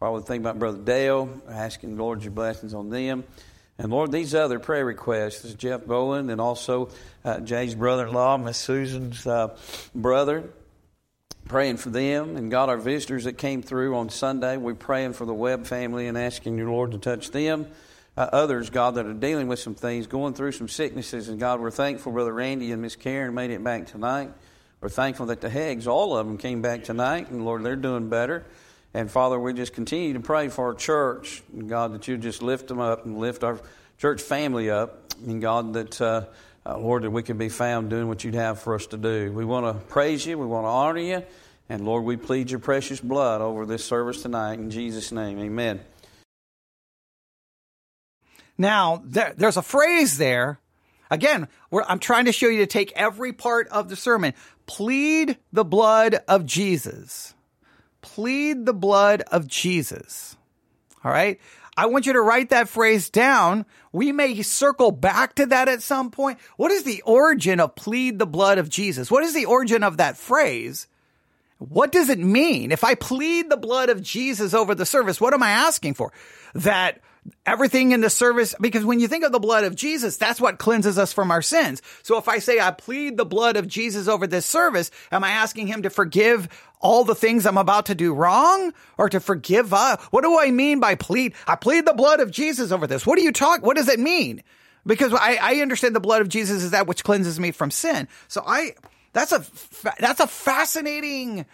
Father, thinking about Brother Dale, asking Lord your blessings on them. And Lord, these other prayer requests, this is Jeff Bowen and also uh, Jay's brother-in-law, Miss Susan's uh, brother, praying for them. And God, our visitors that came through on Sunday, we're praying for the Webb family and asking your Lord to touch them uh, others, God, that are dealing with some things, going through some sicknesses. And God, we're thankful Brother Randy and Miss Karen made it back tonight. We're thankful that the Heggs, all of them, came back tonight. And Lord, they're doing better. And Father, we just continue to pray for our church. And God, that you just lift them up and lift our church family up. And God, that, uh, uh, Lord, that we can be found doing what you'd have for us to do. We want to praise you. We want to honor you. And Lord, we plead your precious blood over this service tonight. In Jesus' name, amen. Now, there, there's a phrase there. Again, I'm trying to show you to take every part of the sermon. Plead the blood of Jesus. Plead the blood of Jesus. All right. I want you to write that phrase down. We may circle back to that at some point. What is the origin of plead the blood of Jesus? What is the origin of that phrase? What does it mean? If I plead the blood of Jesus over the service, what am I asking for? That everything in the service, because when you think of the blood of Jesus, that's what cleanses us from our sins. So if I say I plead the blood of Jesus over this service, am I asking him to forgive all the things I'm about to do wrong or to forgive? Uh, what do I mean by plead? I plead the blood of Jesus over this. What do you talk? What does it mean? Because I, I understand the blood of Jesus is that which cleanses me from sin. So I, that's a, that's a fascinating,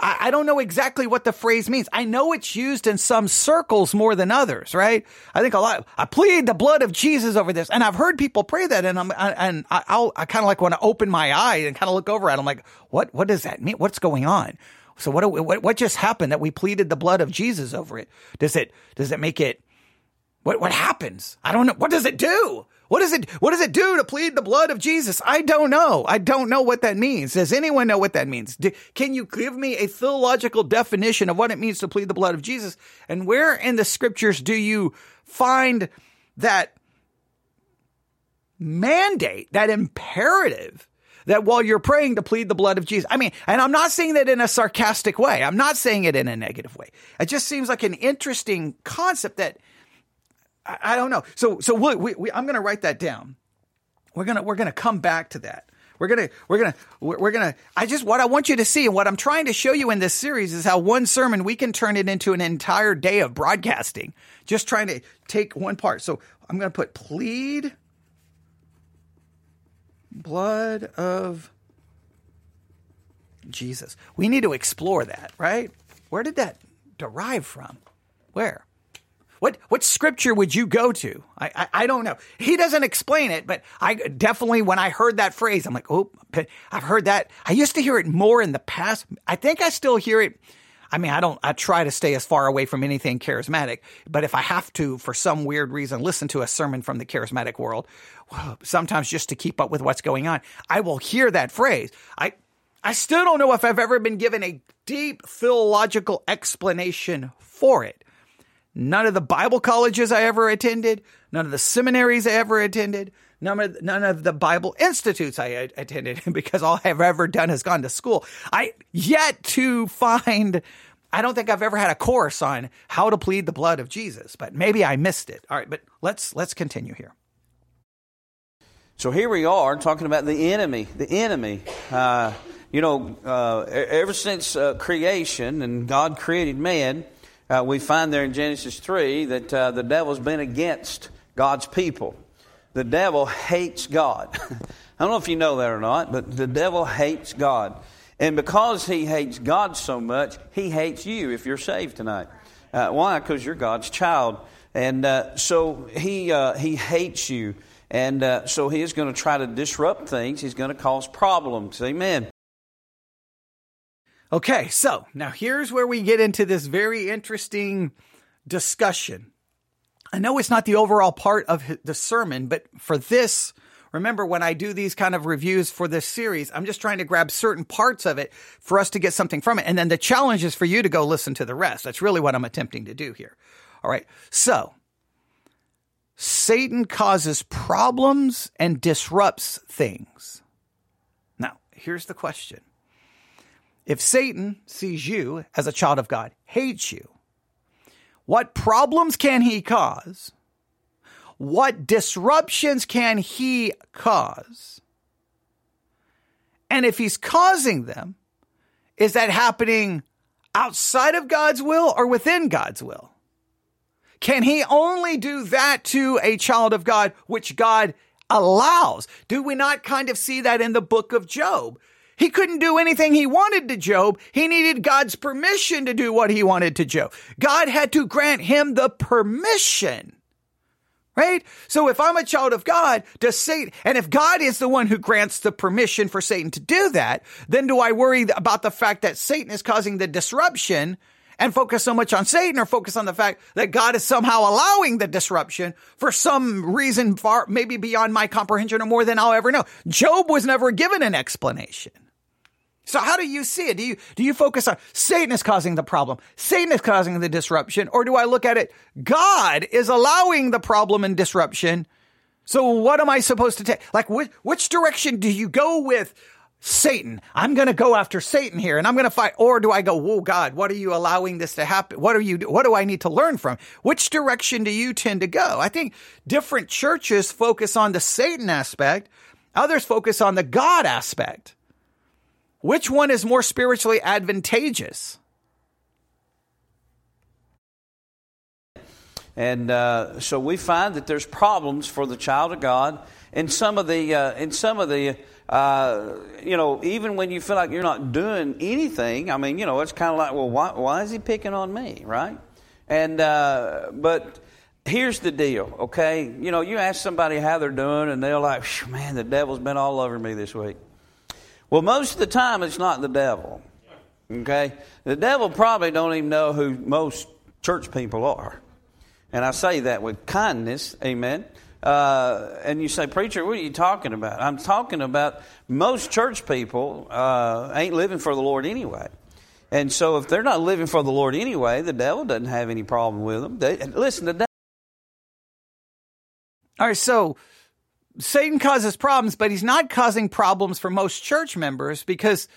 I, I don't know exactly what the phrase means. I know it's used in some circles more than others, right? I think a lot. I plead the blood of Jesus over this, and I've heard people pray that, and I'm I, and I'll I kind of like want to open my eye and kind of look over at. It. I'm like, what what does that mean? What's going on? So what, what what just happened that we pleaded the blood of Jesus over it? Does it does it make it? What what happens? I don't know. What does it do? What does it what does it do to plead the blood of Jesus? I don't know. I don't know what that means. Does anyone know what that means? Do, can you give me a theological definition of what it means to plead the blood of Jesus? And where in the scriptures do you find that mandate, that imperative that while you're praying to plead the blood of Jesus, I mean, and I'm not saying that in a sarcastic way. I'm not saying it in a negative way. It just seems like an interesting concept that I, I don't know. So so we, we, I'm going to write that down. We're gonna we're gonna come back to that. We're gonna we're gonna we're gonna. I just what I want you to see and what I'm trying to show you in this series is how one sermon we can turn it into an entire day of broadcasting. Just trying to take one part. So I'm gonna put plead blood of Jesus. We need to explore that, right? Where did that derive from? Where? What what scripture would you go to? I, I, I don't know. He doesn't explain it, but I definitely when I heard that phrase, I'm like, oh, I've heard that. I used to hear it more in the past. I think I still hear it. I mean, I don't. I try to stay as far away from anything charismatic, but if I have to, for some weird reason, listen to a sermon from the charismatic world, sometimes just to keep up with what's going on, I will hear that phrase. I I still don't know if I've ever been given a deep theological explanation for it. None of the Bible colleges I ever attended, none of the seminaries I ever attended, none of, none of the Bible institutes I attended, because all I've ever done is gone to school. I yet to find, I don't think I've ever had a course on how to plead the blood of Jesus, but maybe I missed it. All right, but let's let's continue here. So here we are talking about the enemy. The enemy. Uh, you know, uh, ever since uh, creation and God created man, uh, we find there in Genesis 3 that uh, the devil's been against God's people. The devil hates God. I don't know if you know that or not, but the devil hates God. And because he hates God so much, he hates you if you're saved tonight. Uh, why? Because you're God's child. And uh, so he, uh, he hates you. And uh, so he is going to try to disrupt things. He's going to cause problems. Amen. Okay, so now here's where we get into this very interesting discussion. I know it's not the overall part of the sermon, but for this, remember when I do these kind of reviews for this series, I'm just trying to grab certain parts of it for us to get something from it. And then the challenge is for you to go listen to the rest. That's really what I'm attempting to do here. All right. So Satan causes problems and disrupts things. Now, here's the question. If Satan sees you as a child of God, hates you, what problems can he cause? What disruptions can he cause? And if he's causing them, is that happening outside of God's will or within God's will? Can he only do that to a child of God, which God allows? Do we not kind of see that in the book of Job? He couldn't do anything he wanted to Job. He needed God's permission to do what he wanted to Job. God had to grant him the permission. Right? So if I'm a child of God, does Satan, and if God is the one who grants the permission for Satan to do that, then do I worry about the fact that Satan is causing the disruption and focus so much on Satan or focus on the fact that God is somehow allowing the disruption for some reason far, maybe beyond my comprehension or more than I'll ever know. Job was never given an explanation. So how do you see it? Do you do you focus on Satan is causing the problem? Satan is causing the disruption or do I look at it God is allowing the problem and disruption? So what am I supposed to take? Like which, which direction do you go with Satan? I'm going to go after Satan here and I'm going to fight or do I go, "Whoa God, what are you allowing this to happen? What are you what do I need to learn from?" Which direction do you tend to go? I think different churches focus on the Satan aspect, others focus on the God aspect. Which one is more spiritually advantageous? And uh, so we find that there's problems for the child of God in some of the uh, in some of the uh, you know even when you feel like you're not doing anything. I mean, you know, it's kind of like, well, why, why is he picking on me, right? And uh, but here's the deal, okay? You know, you ask somebody how they're doing, and they're like, man, the devil's been all over me this week. Well, most of the time it's not the devil. Okay? The devil probably don't even know who most church people are. And I say that with kindness, amen. Uh, and you say, Preacher, what are you talking about? I'm talking about most church people uh, ain't living for the Lord anyway. And so if they're not living for the Lord anyway, the devil doesn't have any problem with them. They, listen, the devil. All right, so Satan causes problems, but he's not causing problems for most church members because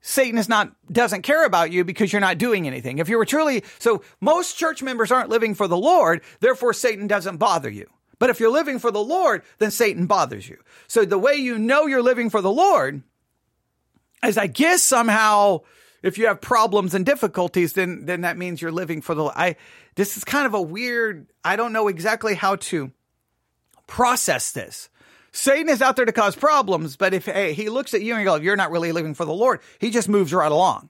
Satan is not doesn't care about you because you're not doing anything. If you were truly so most church members aren't living for the Lord, therefore Satan doesn't bother you. But if you're living for the Lord, then Satan bothers you. So the way you know you're living for the Lord is I guess somehow if you have problems and difficulties, then then that means you're living for the I this is kind of a weird I don't know exactly how to process this. Satan is out there to cause problems, but if hey, he looks at you and you go, you're not really living for the Lord, he just moves right along.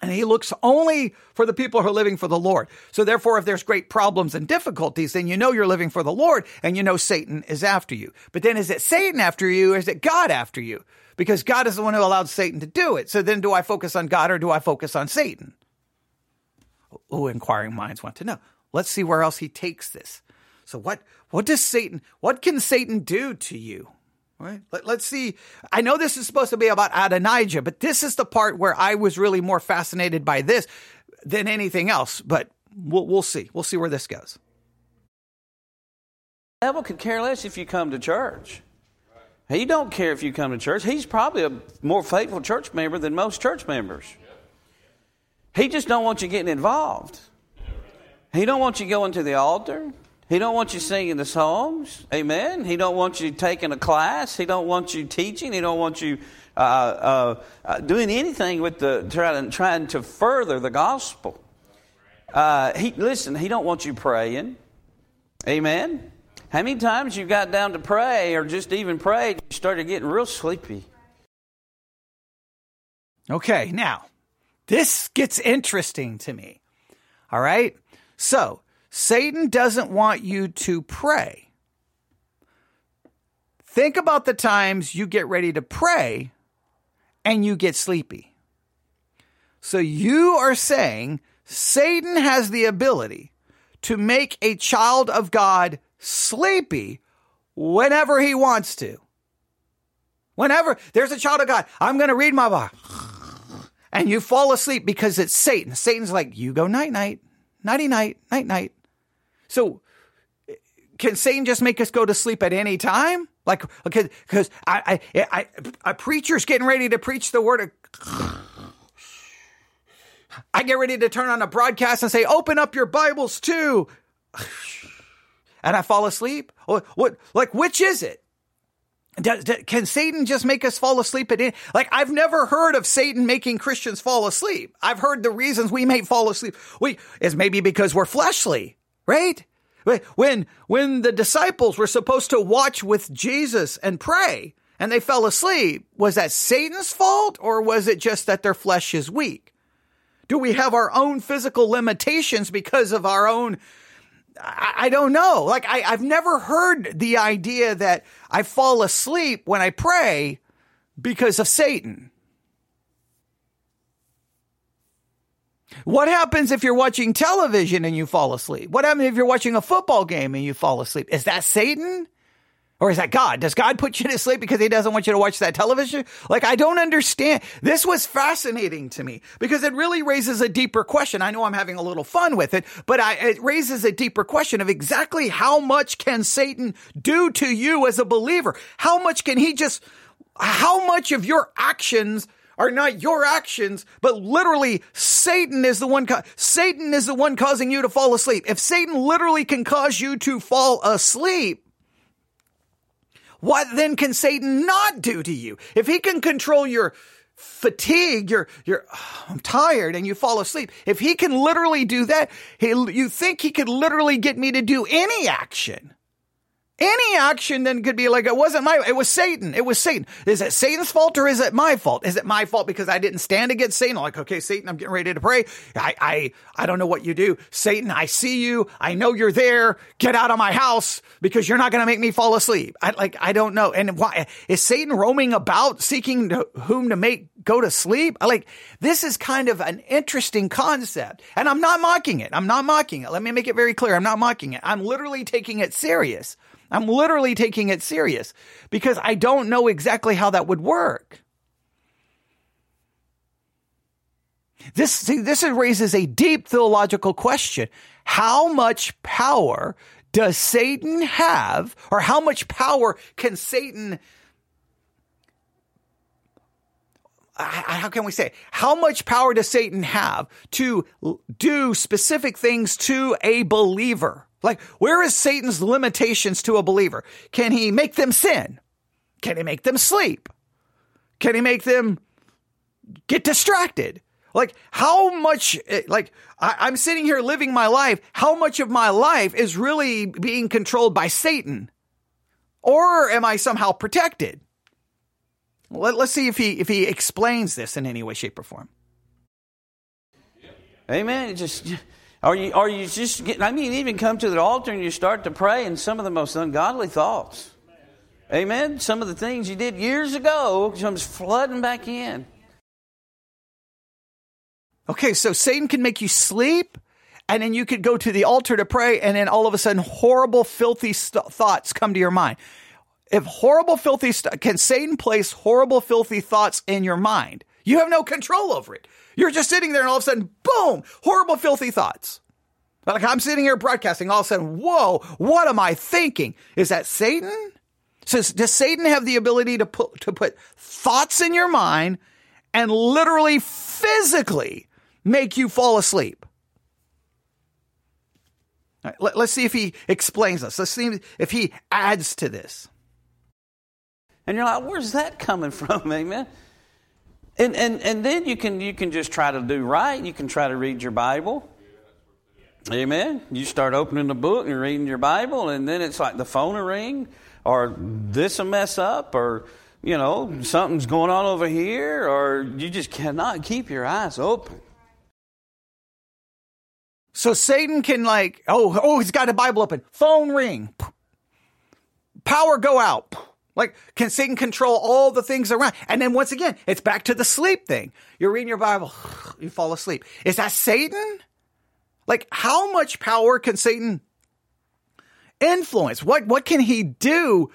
And he looks only for the people who are living for the Lord. So therefore, if there's great problems and difficulties, then you know you're living for the Lord and you know Satan is after you. But then is it Satan after you or is it God after you? Because God is the one who allowed Satan to do it. So then do I focus on God or do I focus on Satan? Oh, inquiring minds want to know. Let's see where else he takes this. So what what does Satan what can Satan do to you? Right? Let, us see. I know this is supposed to be about Adonijah, but this is the part where I was really more fascinated by this than anything else. But we'll, we'll see. We'll see where this goes. The devil could care less if you come to church. He don't care if you come to church. He's probably a more faithful church member than most church members. He just don't want you getting involved. He don't want you going to the altar. He don't want you singing the songs. Amen. He don't want you taking a class. He don't want you teaching. He don't want you uh, uh, uh, doing anything with the trying, trying to further the gospel. Uh, he listen. He don't want you praying. Amen. How many times you got down to pray or just even prayed, you started getting real sleepy? Okay, now, this gets interesting to me. All right? So, Satan doesn't want you to pray. Think about the times you get ready to pray and you get sleepy. So, you are saying Satan has the ability to make a child of God sleepy whenever he wants to. Whenever there's a child of God, I'm going to read my Bible. And you fall asleep because it's Satan. Satan's like, you go night night, nighty night, night night. So can Satan just make us go to sleep at any time? Like, because I, I, I, a preacher's getting ready to preach the word of. I get ready to turn on a broadcast and say, "Open up your Bibles too," and I fall asleep. What like which is it? Does, does, can Satan just make us fall asleep at any? Like I've never heard of Satan making Christians fall asleep. I've heard the reasons we may fall asleep. We is maybe because we're fleshly, right? When when the disciples were supposed to watch with Jesus and pray, and they fell asleep, was that Satan's fault, or was it just that their flesh is weak? Do we have our own physical limitations because of our own I, don't know. Like I, I've never heard the idea that I fall asleep when I pray because of Satan. What happens if you're watching television and you fall asleep? What happens if you're watching a football game and you fall asleep? Is that Satan? Or is that God? Does God put you to sleep because he doesn't want you to watch that television? Like, I don't understand. This was fascinating to me because it really raises a deeper question. I know I'm having a little fun with it, but I, it raises a deeper question of exactly how much can Satan do to you as a believer? How much can he just, how much of your actions are not your actions, but literally Satan is the one, Satan is the one causing you to fall asleep. If Satan literally can cause you to fall asleep, what then can Satan not do to you? If he can control your fatigue, you're, oh, I'm tired and you fall asleep. If he can literally do that, he, you think he could literally get me to do any action. Any action then could be like, it wasn't my, it was Satan. It was Satan. Is it Satan's fault or is it my fault? Is it my fault because I didn't stand against Satan? Like, okay, Satan, I'm getting ready to pray. I, I, I don't know what you do. Satan, I see you. I know you're there. Get out of my house because you're not going to make me fall asleep. I like, I don't know. And why is Satan roaming about seeking to, whom to make go to sleep? I like, this is kind of an interesting concept and I'm not mocking it. I'm not mocking it. Let me make it very clear. I'm not mocking it. I'm literally taking it serious. I'm literally taking it serious because I don't know exactly how that would work. This, see, this raises a deep theological question. How much power does Satan have, or how much power can Satan how can we say how much power does Satan have to do specific things to a believer? Like, where is Satan's limitations to a believer? Can he make them sin? Can he make them sleep? Can he make them get distracted? Like, how much, eh, like, I, am sitting here living my life. How much of my life is really being controlled by Satan? Or am I somehow protected? Let, us see if he, if he explains this in any way, shape, or form. Amen. Just, or you, or you just get, I mean, even come to the altar and you start to pray, and some of the most ungodly thoughts. Amen. Some of the things you did years ago comes flooding back in. Okay, so Satan can make you sleep, and then you could go to the altar to pray, and then all of a sudden, horrible, filthy st- thoughts come to your mind. If horrible, filthy st- can Satan place horrible, filthy thoughts in your mind? You have no control over it. You're just sitting there and all of a sudden, boom, horrible, filthy thoughts. Like I'm sitting here broadcasting, all of a sudden, whoa, what am I thinking? Is that Satan? So does Satan have the ability to put, to put thoughts in your mind and literally physically make you fall asleep? Right, let, us see if he explains this. Let's see if he adds to this. And you're like, where's that coming from, amen? And, and, and then you can, you can just try to do right. You can try to read your Bible. Amen. You start opening the book and reading your Bible, and then it's like the phone will ring, or this will mess up, or you know something's going on over here, or you just cannot keep your eyes open. So Satan can like, oh, oh, he's got a Bible open. Phone ring. Power go out. Like, can Satan control all the things around? And then once again, it's back to the sleep thing. You're reading your Bible, you fall asleep. Is that Satan? Like, how much power can Satan influence? What what can he do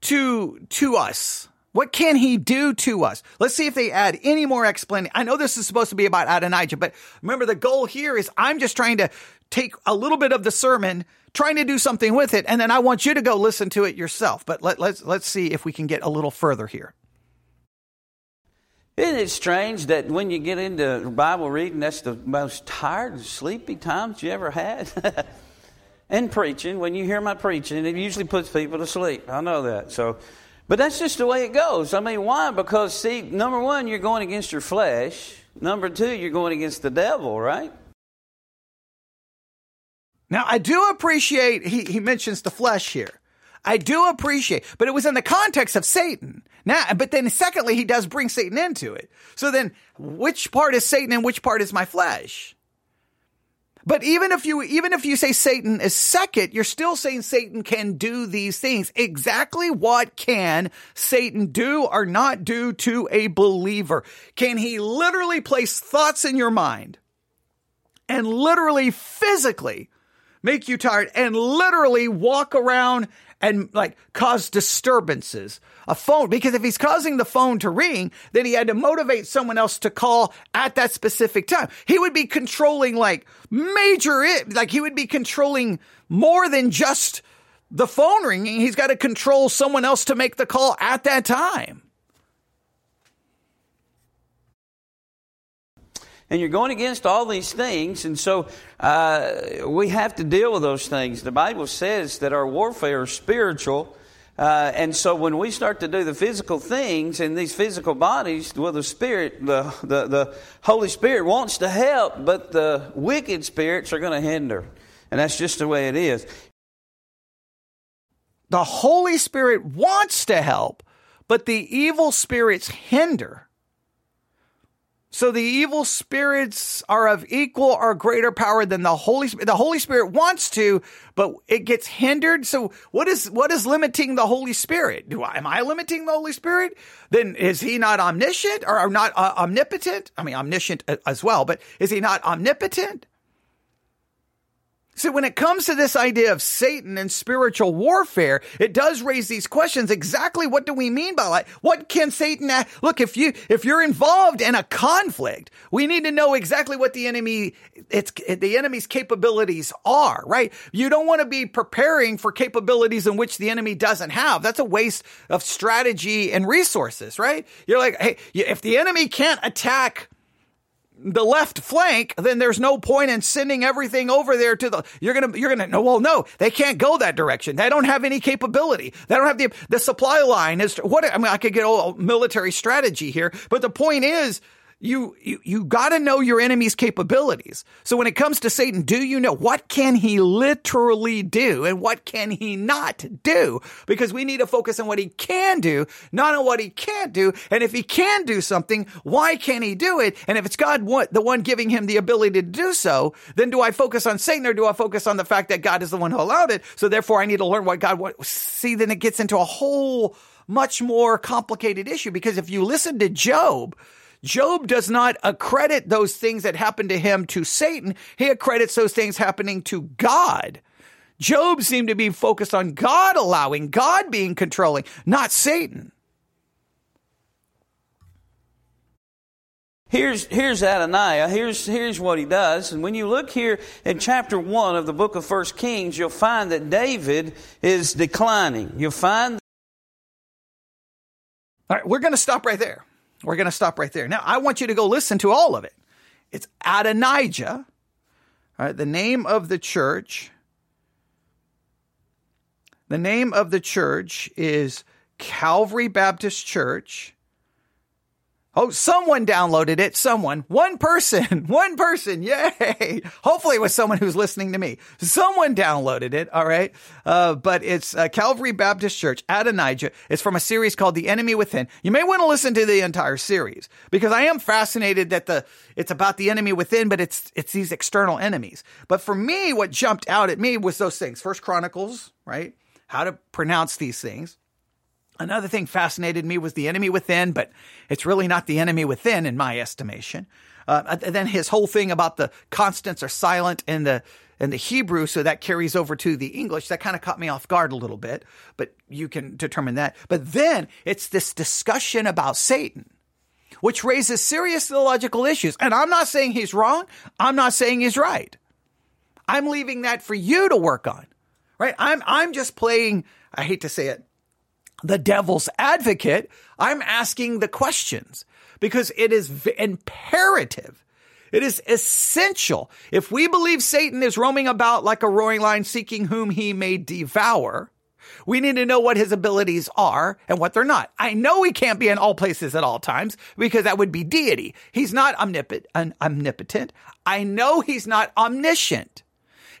to to us? What can he do to us? Let's see if they add any more explanation. I know this is supposed to be about Adonijah, but remember the goal here is I'm just trying to take a little bit of the sermon trying to do something with it, and then I want you to go listen to it yourself. But let, let's let's see if we can get a little further here. Isn't it strange that when you get into Bible reading, that's the most tired, and sleepy times you ever had? and preaching, when you hear my preaching, it usually puts people to sleep. I know that. So, but that's just the way it goes. I mean, why? Because see, number one, you're going against your flesh. Number two, you're going against the devil, right? Now, I do appreciate, he, he mentions the flesh here. I do appreciate, but it was in the context of Satan. Now, but then secondly, he does bring Satan into it. So then which part is Satan and which part is my flesh? But even if you, even if you say Satan is second, you're still saying Satan can do these things. Exactly what can Satan do or not do to a believer? Can he literally place thoughts in your mind and literally physically make you tired and literally walk around and like cause disturbances. A phone, because if he's causing the phone to ring, then he had to motivate someone else to call at that specific time. He would be controlling like major, like he would be controlling more than just the phone ringing. He's got to control someone else to make the call at that time. And you're going against all these things. And so uh, we have to deal with those things. The Bible says that our warfare is spiritual. Uh, and so when we start to do the physical things in these physical bodies, well, the Spirit, the, the, the Holy Spirit wants to help, but the wicked spirits are going to hinder. And that's just the way it is. The Holy Spirit wants to help, but the evil spirits hinder. So the evil spirits are of equal or greater power than the Holy Spirit. The Holy Spirit wants to, but it gets hindered. So what is, what is limiting the Holy Spirit? Do I, am I limiting the Holy Spirit? Then is he not omniscient or not uh, omnipotent? I mean, omniscient as well, but is he not omnipotent? So when it comes to this idea of Satan and spiritual warfare, it does raise these questions. Exactly what do we mean by that? What can Satan look if you if you're involved in a conflict, we need to know exactly what the enemy it's the enemy's capabilities are, right? You don't want to be preparing for capabilities in which the enemy doesn't have. That's a waste of strategy and resources, right? You're like, hey, if the enemy can't attack the left flank, then there's no point in sending everything over there to the, you're to, you're to, no, well, no, they can't go that direction. They don't have any capability. They don't have the, the supply line is what, I mean, I could get all military strategy here, but the point is, you you, you got to know your enemy's capabilities. So when it comes to Satan, do you know what can he literally do and what can he not do? Because we need to focus on what he can do, not on what he can't do. And if he can do something, why can't he do it? And if it's God the one giving him the ability to do so, then do I focus on Satan or do I focus on the fact that God is the one who allowed it? So therefore I need to learn what God wants. See, then it gets into a whole much more complicated issue because if you listen to Job, Job does not accredit those things that happened to him to Satan. He accredits those things happening to God. Job seemed to be focused on God allowing, God being controlling, not Satan. Here's, here's Adoniah. Here's, here's what he does. And when you look here in chapter 1 of the book of First Kings, you'll find that David is declining. You'll find. All right, we're going to stop right there. We're going to stop right there. Now, I want you to go listen to all of it. It's Adonijah, right, the name of the church. The name of the church is Calvary Baptist Church. Oh, someone downloaded it. Someone, one person, one person. Yay. Hopefully it was someone who's listening to me. Someone downloaded it. All right. Uh, but it's uh, Calvary Baptist Church, Adonijah. It's from a series called The Enemy Within. You may want to listen to the entire series because I am fascinated that the, it's about the enemy within, but it's, it's these external enemies. But for me, what jumped out at me was those things. First Chronicles, right? How to pronounce these things. Another thing fascinated me was the enemy within, but it's really not the enemy within in my estimation. Uh, then his whole thing about the constants are silent in the in the Hebrew, so that carries over to the English. That kind of caught me off guard a little bit, but you can determine that. But then it's this discussion about Satan, which raises serious theological issues. And I'm not saying he's wrong. I'm not saying he's right. I'm leaving that for you to work on, right? I'm I'm just playing. I hate to say it the devil's advocate, I'm asking the questions because it is v- imperative. It is essential. If we believe Satan is roaming about like a roaring lion seeking whom he may devour, we need to know what his abilities are and what they're not. I know he can't be in all places at all times because that would be deity. He's not omnipotent. omnipotent. I know he's not omniscient.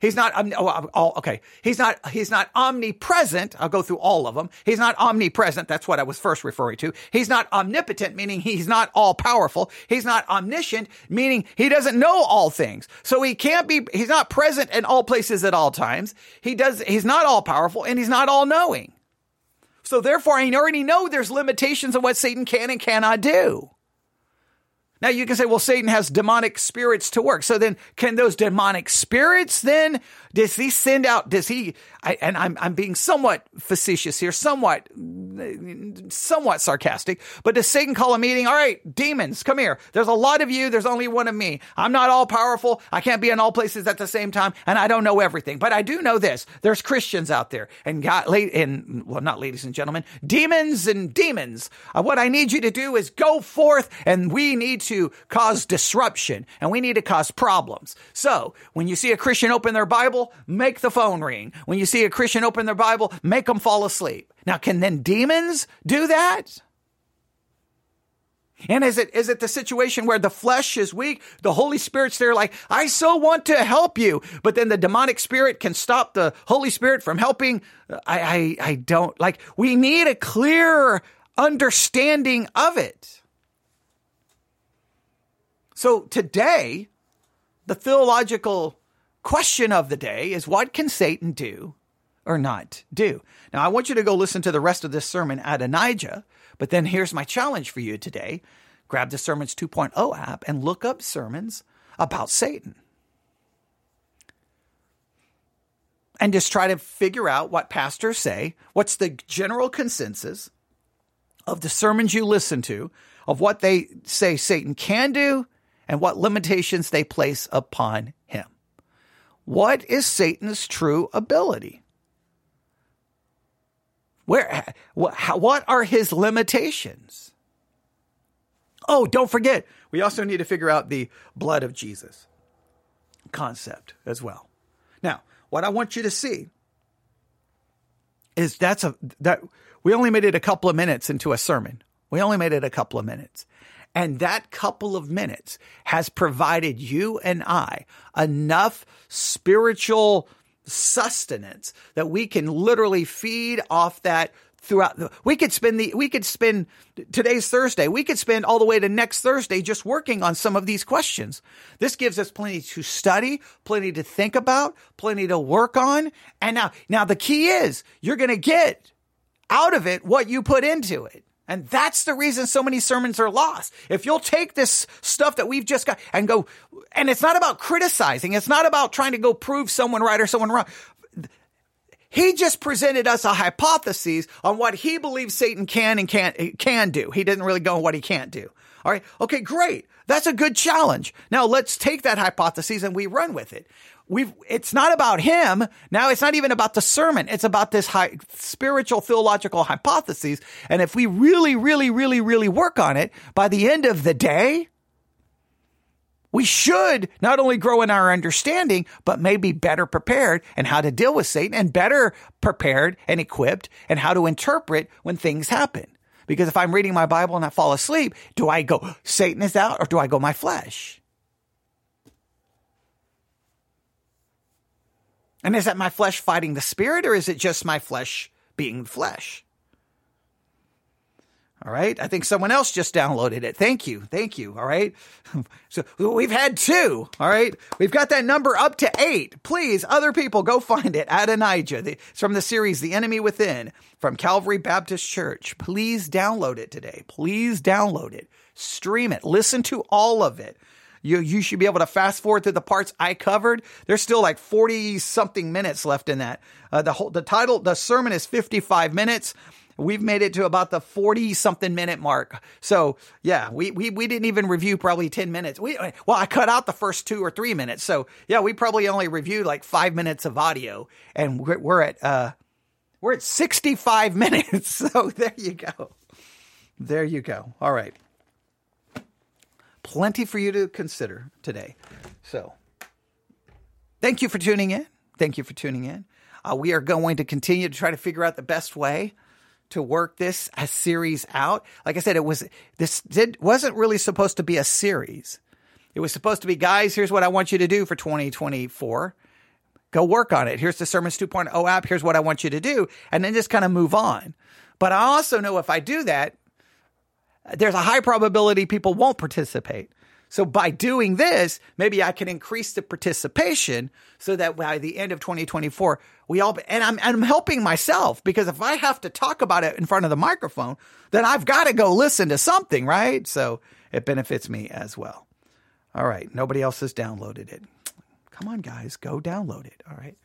He's not, oh, oh, okay. He's not, he's not omnipresent. I'll go through all of them. He's not omnipresent. That's what I was first referring to. He's not omnipotent, meaning he's not all powerful. He's not omniscient, meaning he doesn't know all things. So he can't be, he's not present in all places at all times. He does, he's not all powerful and he's not all knowing. So therefore, I already know there's limitations on what Satan can and cannot do. Now you can say, well, Satan has demonic spirits to work. So then can those demonic spirits then, does he send out, does he, I, and I'm, I'm being somewhat facetious here, somewhat, somewhat sarcastic, but does Satan call a meeting? All right, demons, come here. There's a lot of you. There's only one of me. I'm not all powerful. I can't be in all places at the same time. And I don't know everything, but I do know this. There's Christians out there and God, and well, not ladies and gentlemen, demons and demons. Uh, what I need you to do is go forth and we need to to cause disruption and we need to cause problems. So when you see a Christian open their Bible, make the phone ring. When you see a Christian open their Bible, make them fall asleep. Now, can then demons do that? And is it is it the situation where the flesh is weak? The Holy Spirit's there like, I so want to help you, but then the demonic spirit can stop the Holy Spirit from helping. I I, I don't like we need a clear understanding of it. So today, the theological question of the day is what can Satan do or not do? Now, I want you to go listen to the rest of this sermon Adonijah, but then here's my challenge for you today. Grab the Sermons 2.0 app and look up sermons about Satan. And just try to figure out what pastors say. What's the general consensus of the sermons you listen to, of what they say Satan can do and what limitations they place upon. What is Satan's true ability? Where, what are his limitations? Oh, don't forget, we also need to figure out the blood of Jesus concept as well. Now, what I want you to see is that's a, that we only made it a couple of minutes into a sermon. We only made it a couple of minutes. And that couple of minutes has provided you and I enough spiritual sustenance that we can literally feed off that throughout the, we could spend the we could spend today's Thursday we could spend all the way to next Thursday just working on some of these questions. This gives us plenty to study plenty to think about plenty to work on. And now now the key is you're going to get out of it what you put into it and that's the reason so many sermons are lost. If you'll take this stuff that we've just got and go, and it's not about criticizing. It's not about trying to go prove someone right or someone wrong. He just presented us a hypothesis on what he believes Satan can and can't, can do. He didn't really go on what he can't do. All right. Okay, great. That's a good challenge. Now let's take that hypothesis and we run with it we've it's not about him. Now it's not even about the sermon. It's about this high, spiritual theological hypotheses and if we really really really really work on it by the end of the day we should not only grow in our understanding but maybe better prepared and how to deal with satan and better prepared and equipped and how to interpret when things happen. Because if I'm reading my Bible and I fall asleep, do I go, Satan is out, or do I go my flesh? And is that my flesh fighting the spirit, or is it just my flesh being flesh? All right. I think someone else just downloaded it. Thank you. Thank you. All right. So we've had two. All right. We've got that number up to eight. Please, other people, go find it. Adonijah. It's from the series The Enemy Within from Calvary Baptist Church. Please download it today. Please download it. Stream it. Listen to all of it. You, you should be able to fast forward to the parts I covered. There's still like 40 something minutes left in that. Uh, the whole, the title, the sermon is 55 minutes. We've made it to about the 40 something minute mark. So yeah, we, we, we didn't even review probably 10 minutes. We, well, I cut out the first two or three minutes. So yeah, we probably only reviewed like five minutes of audio and we're, we're at, uh, we're at 65 minutes. So there you go. There you go. All right. Plenty for you to consider today. So thank you for tuning in. Thank you for tuning in. Uh, we are going to continue to try to figure out the best way to work this a series out. Like I said, it was this did wasn't really supposed to be a series. It was supposed to be, guys, here's what I want you to do for 2024. Go work on it. Here's the Sermons 2.0 app. Here's what I want you to do. And then just kind of move on. But I also know if I do that, there's a high probability people won't participate. So by doing this, maybe I can increase the participation so that by the end of 2024, we all, and I'm, I'm helping myself because if I have to talk about it in front of the microphone, then I've got to go listen to something, right? So it benefits me as well. All right. Nobody else has downloaded it. Come on, guys, go download it. All right.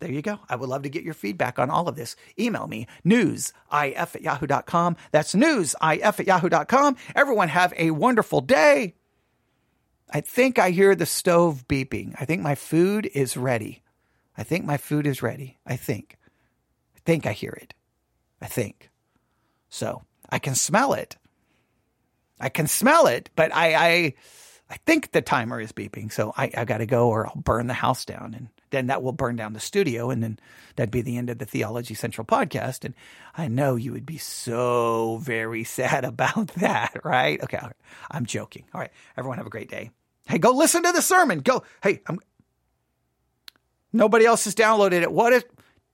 There you go. I would love to get your feedback on all of this. Email me, newsif at yahoo.com. That's newsif at yahoo.com. Everyone have a wonderful day. I think I hear the stove beeping. I think my food is ready. I think my food is ready. I think. I think I hear it. I think. So I can smell it. I can smell it, but I I, I think the timer is beeping. So I, I got to go or I'll burn the house down and then that will burn down the studio and then that'd be the end of the Theology Central podcast. And I know you would be so very sad about that, right? Okay. I'm joking. All right. Everyone have a great day. Hey, go listen to the sermon. Go. Hey, I'm, nobody else has downloaded it. What if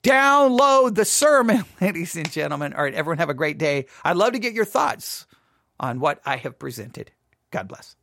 download the sermon, ladies and gentlemen? All right. Everyone have a great day. I'd love to get your thoughts on what I have presented. God bless.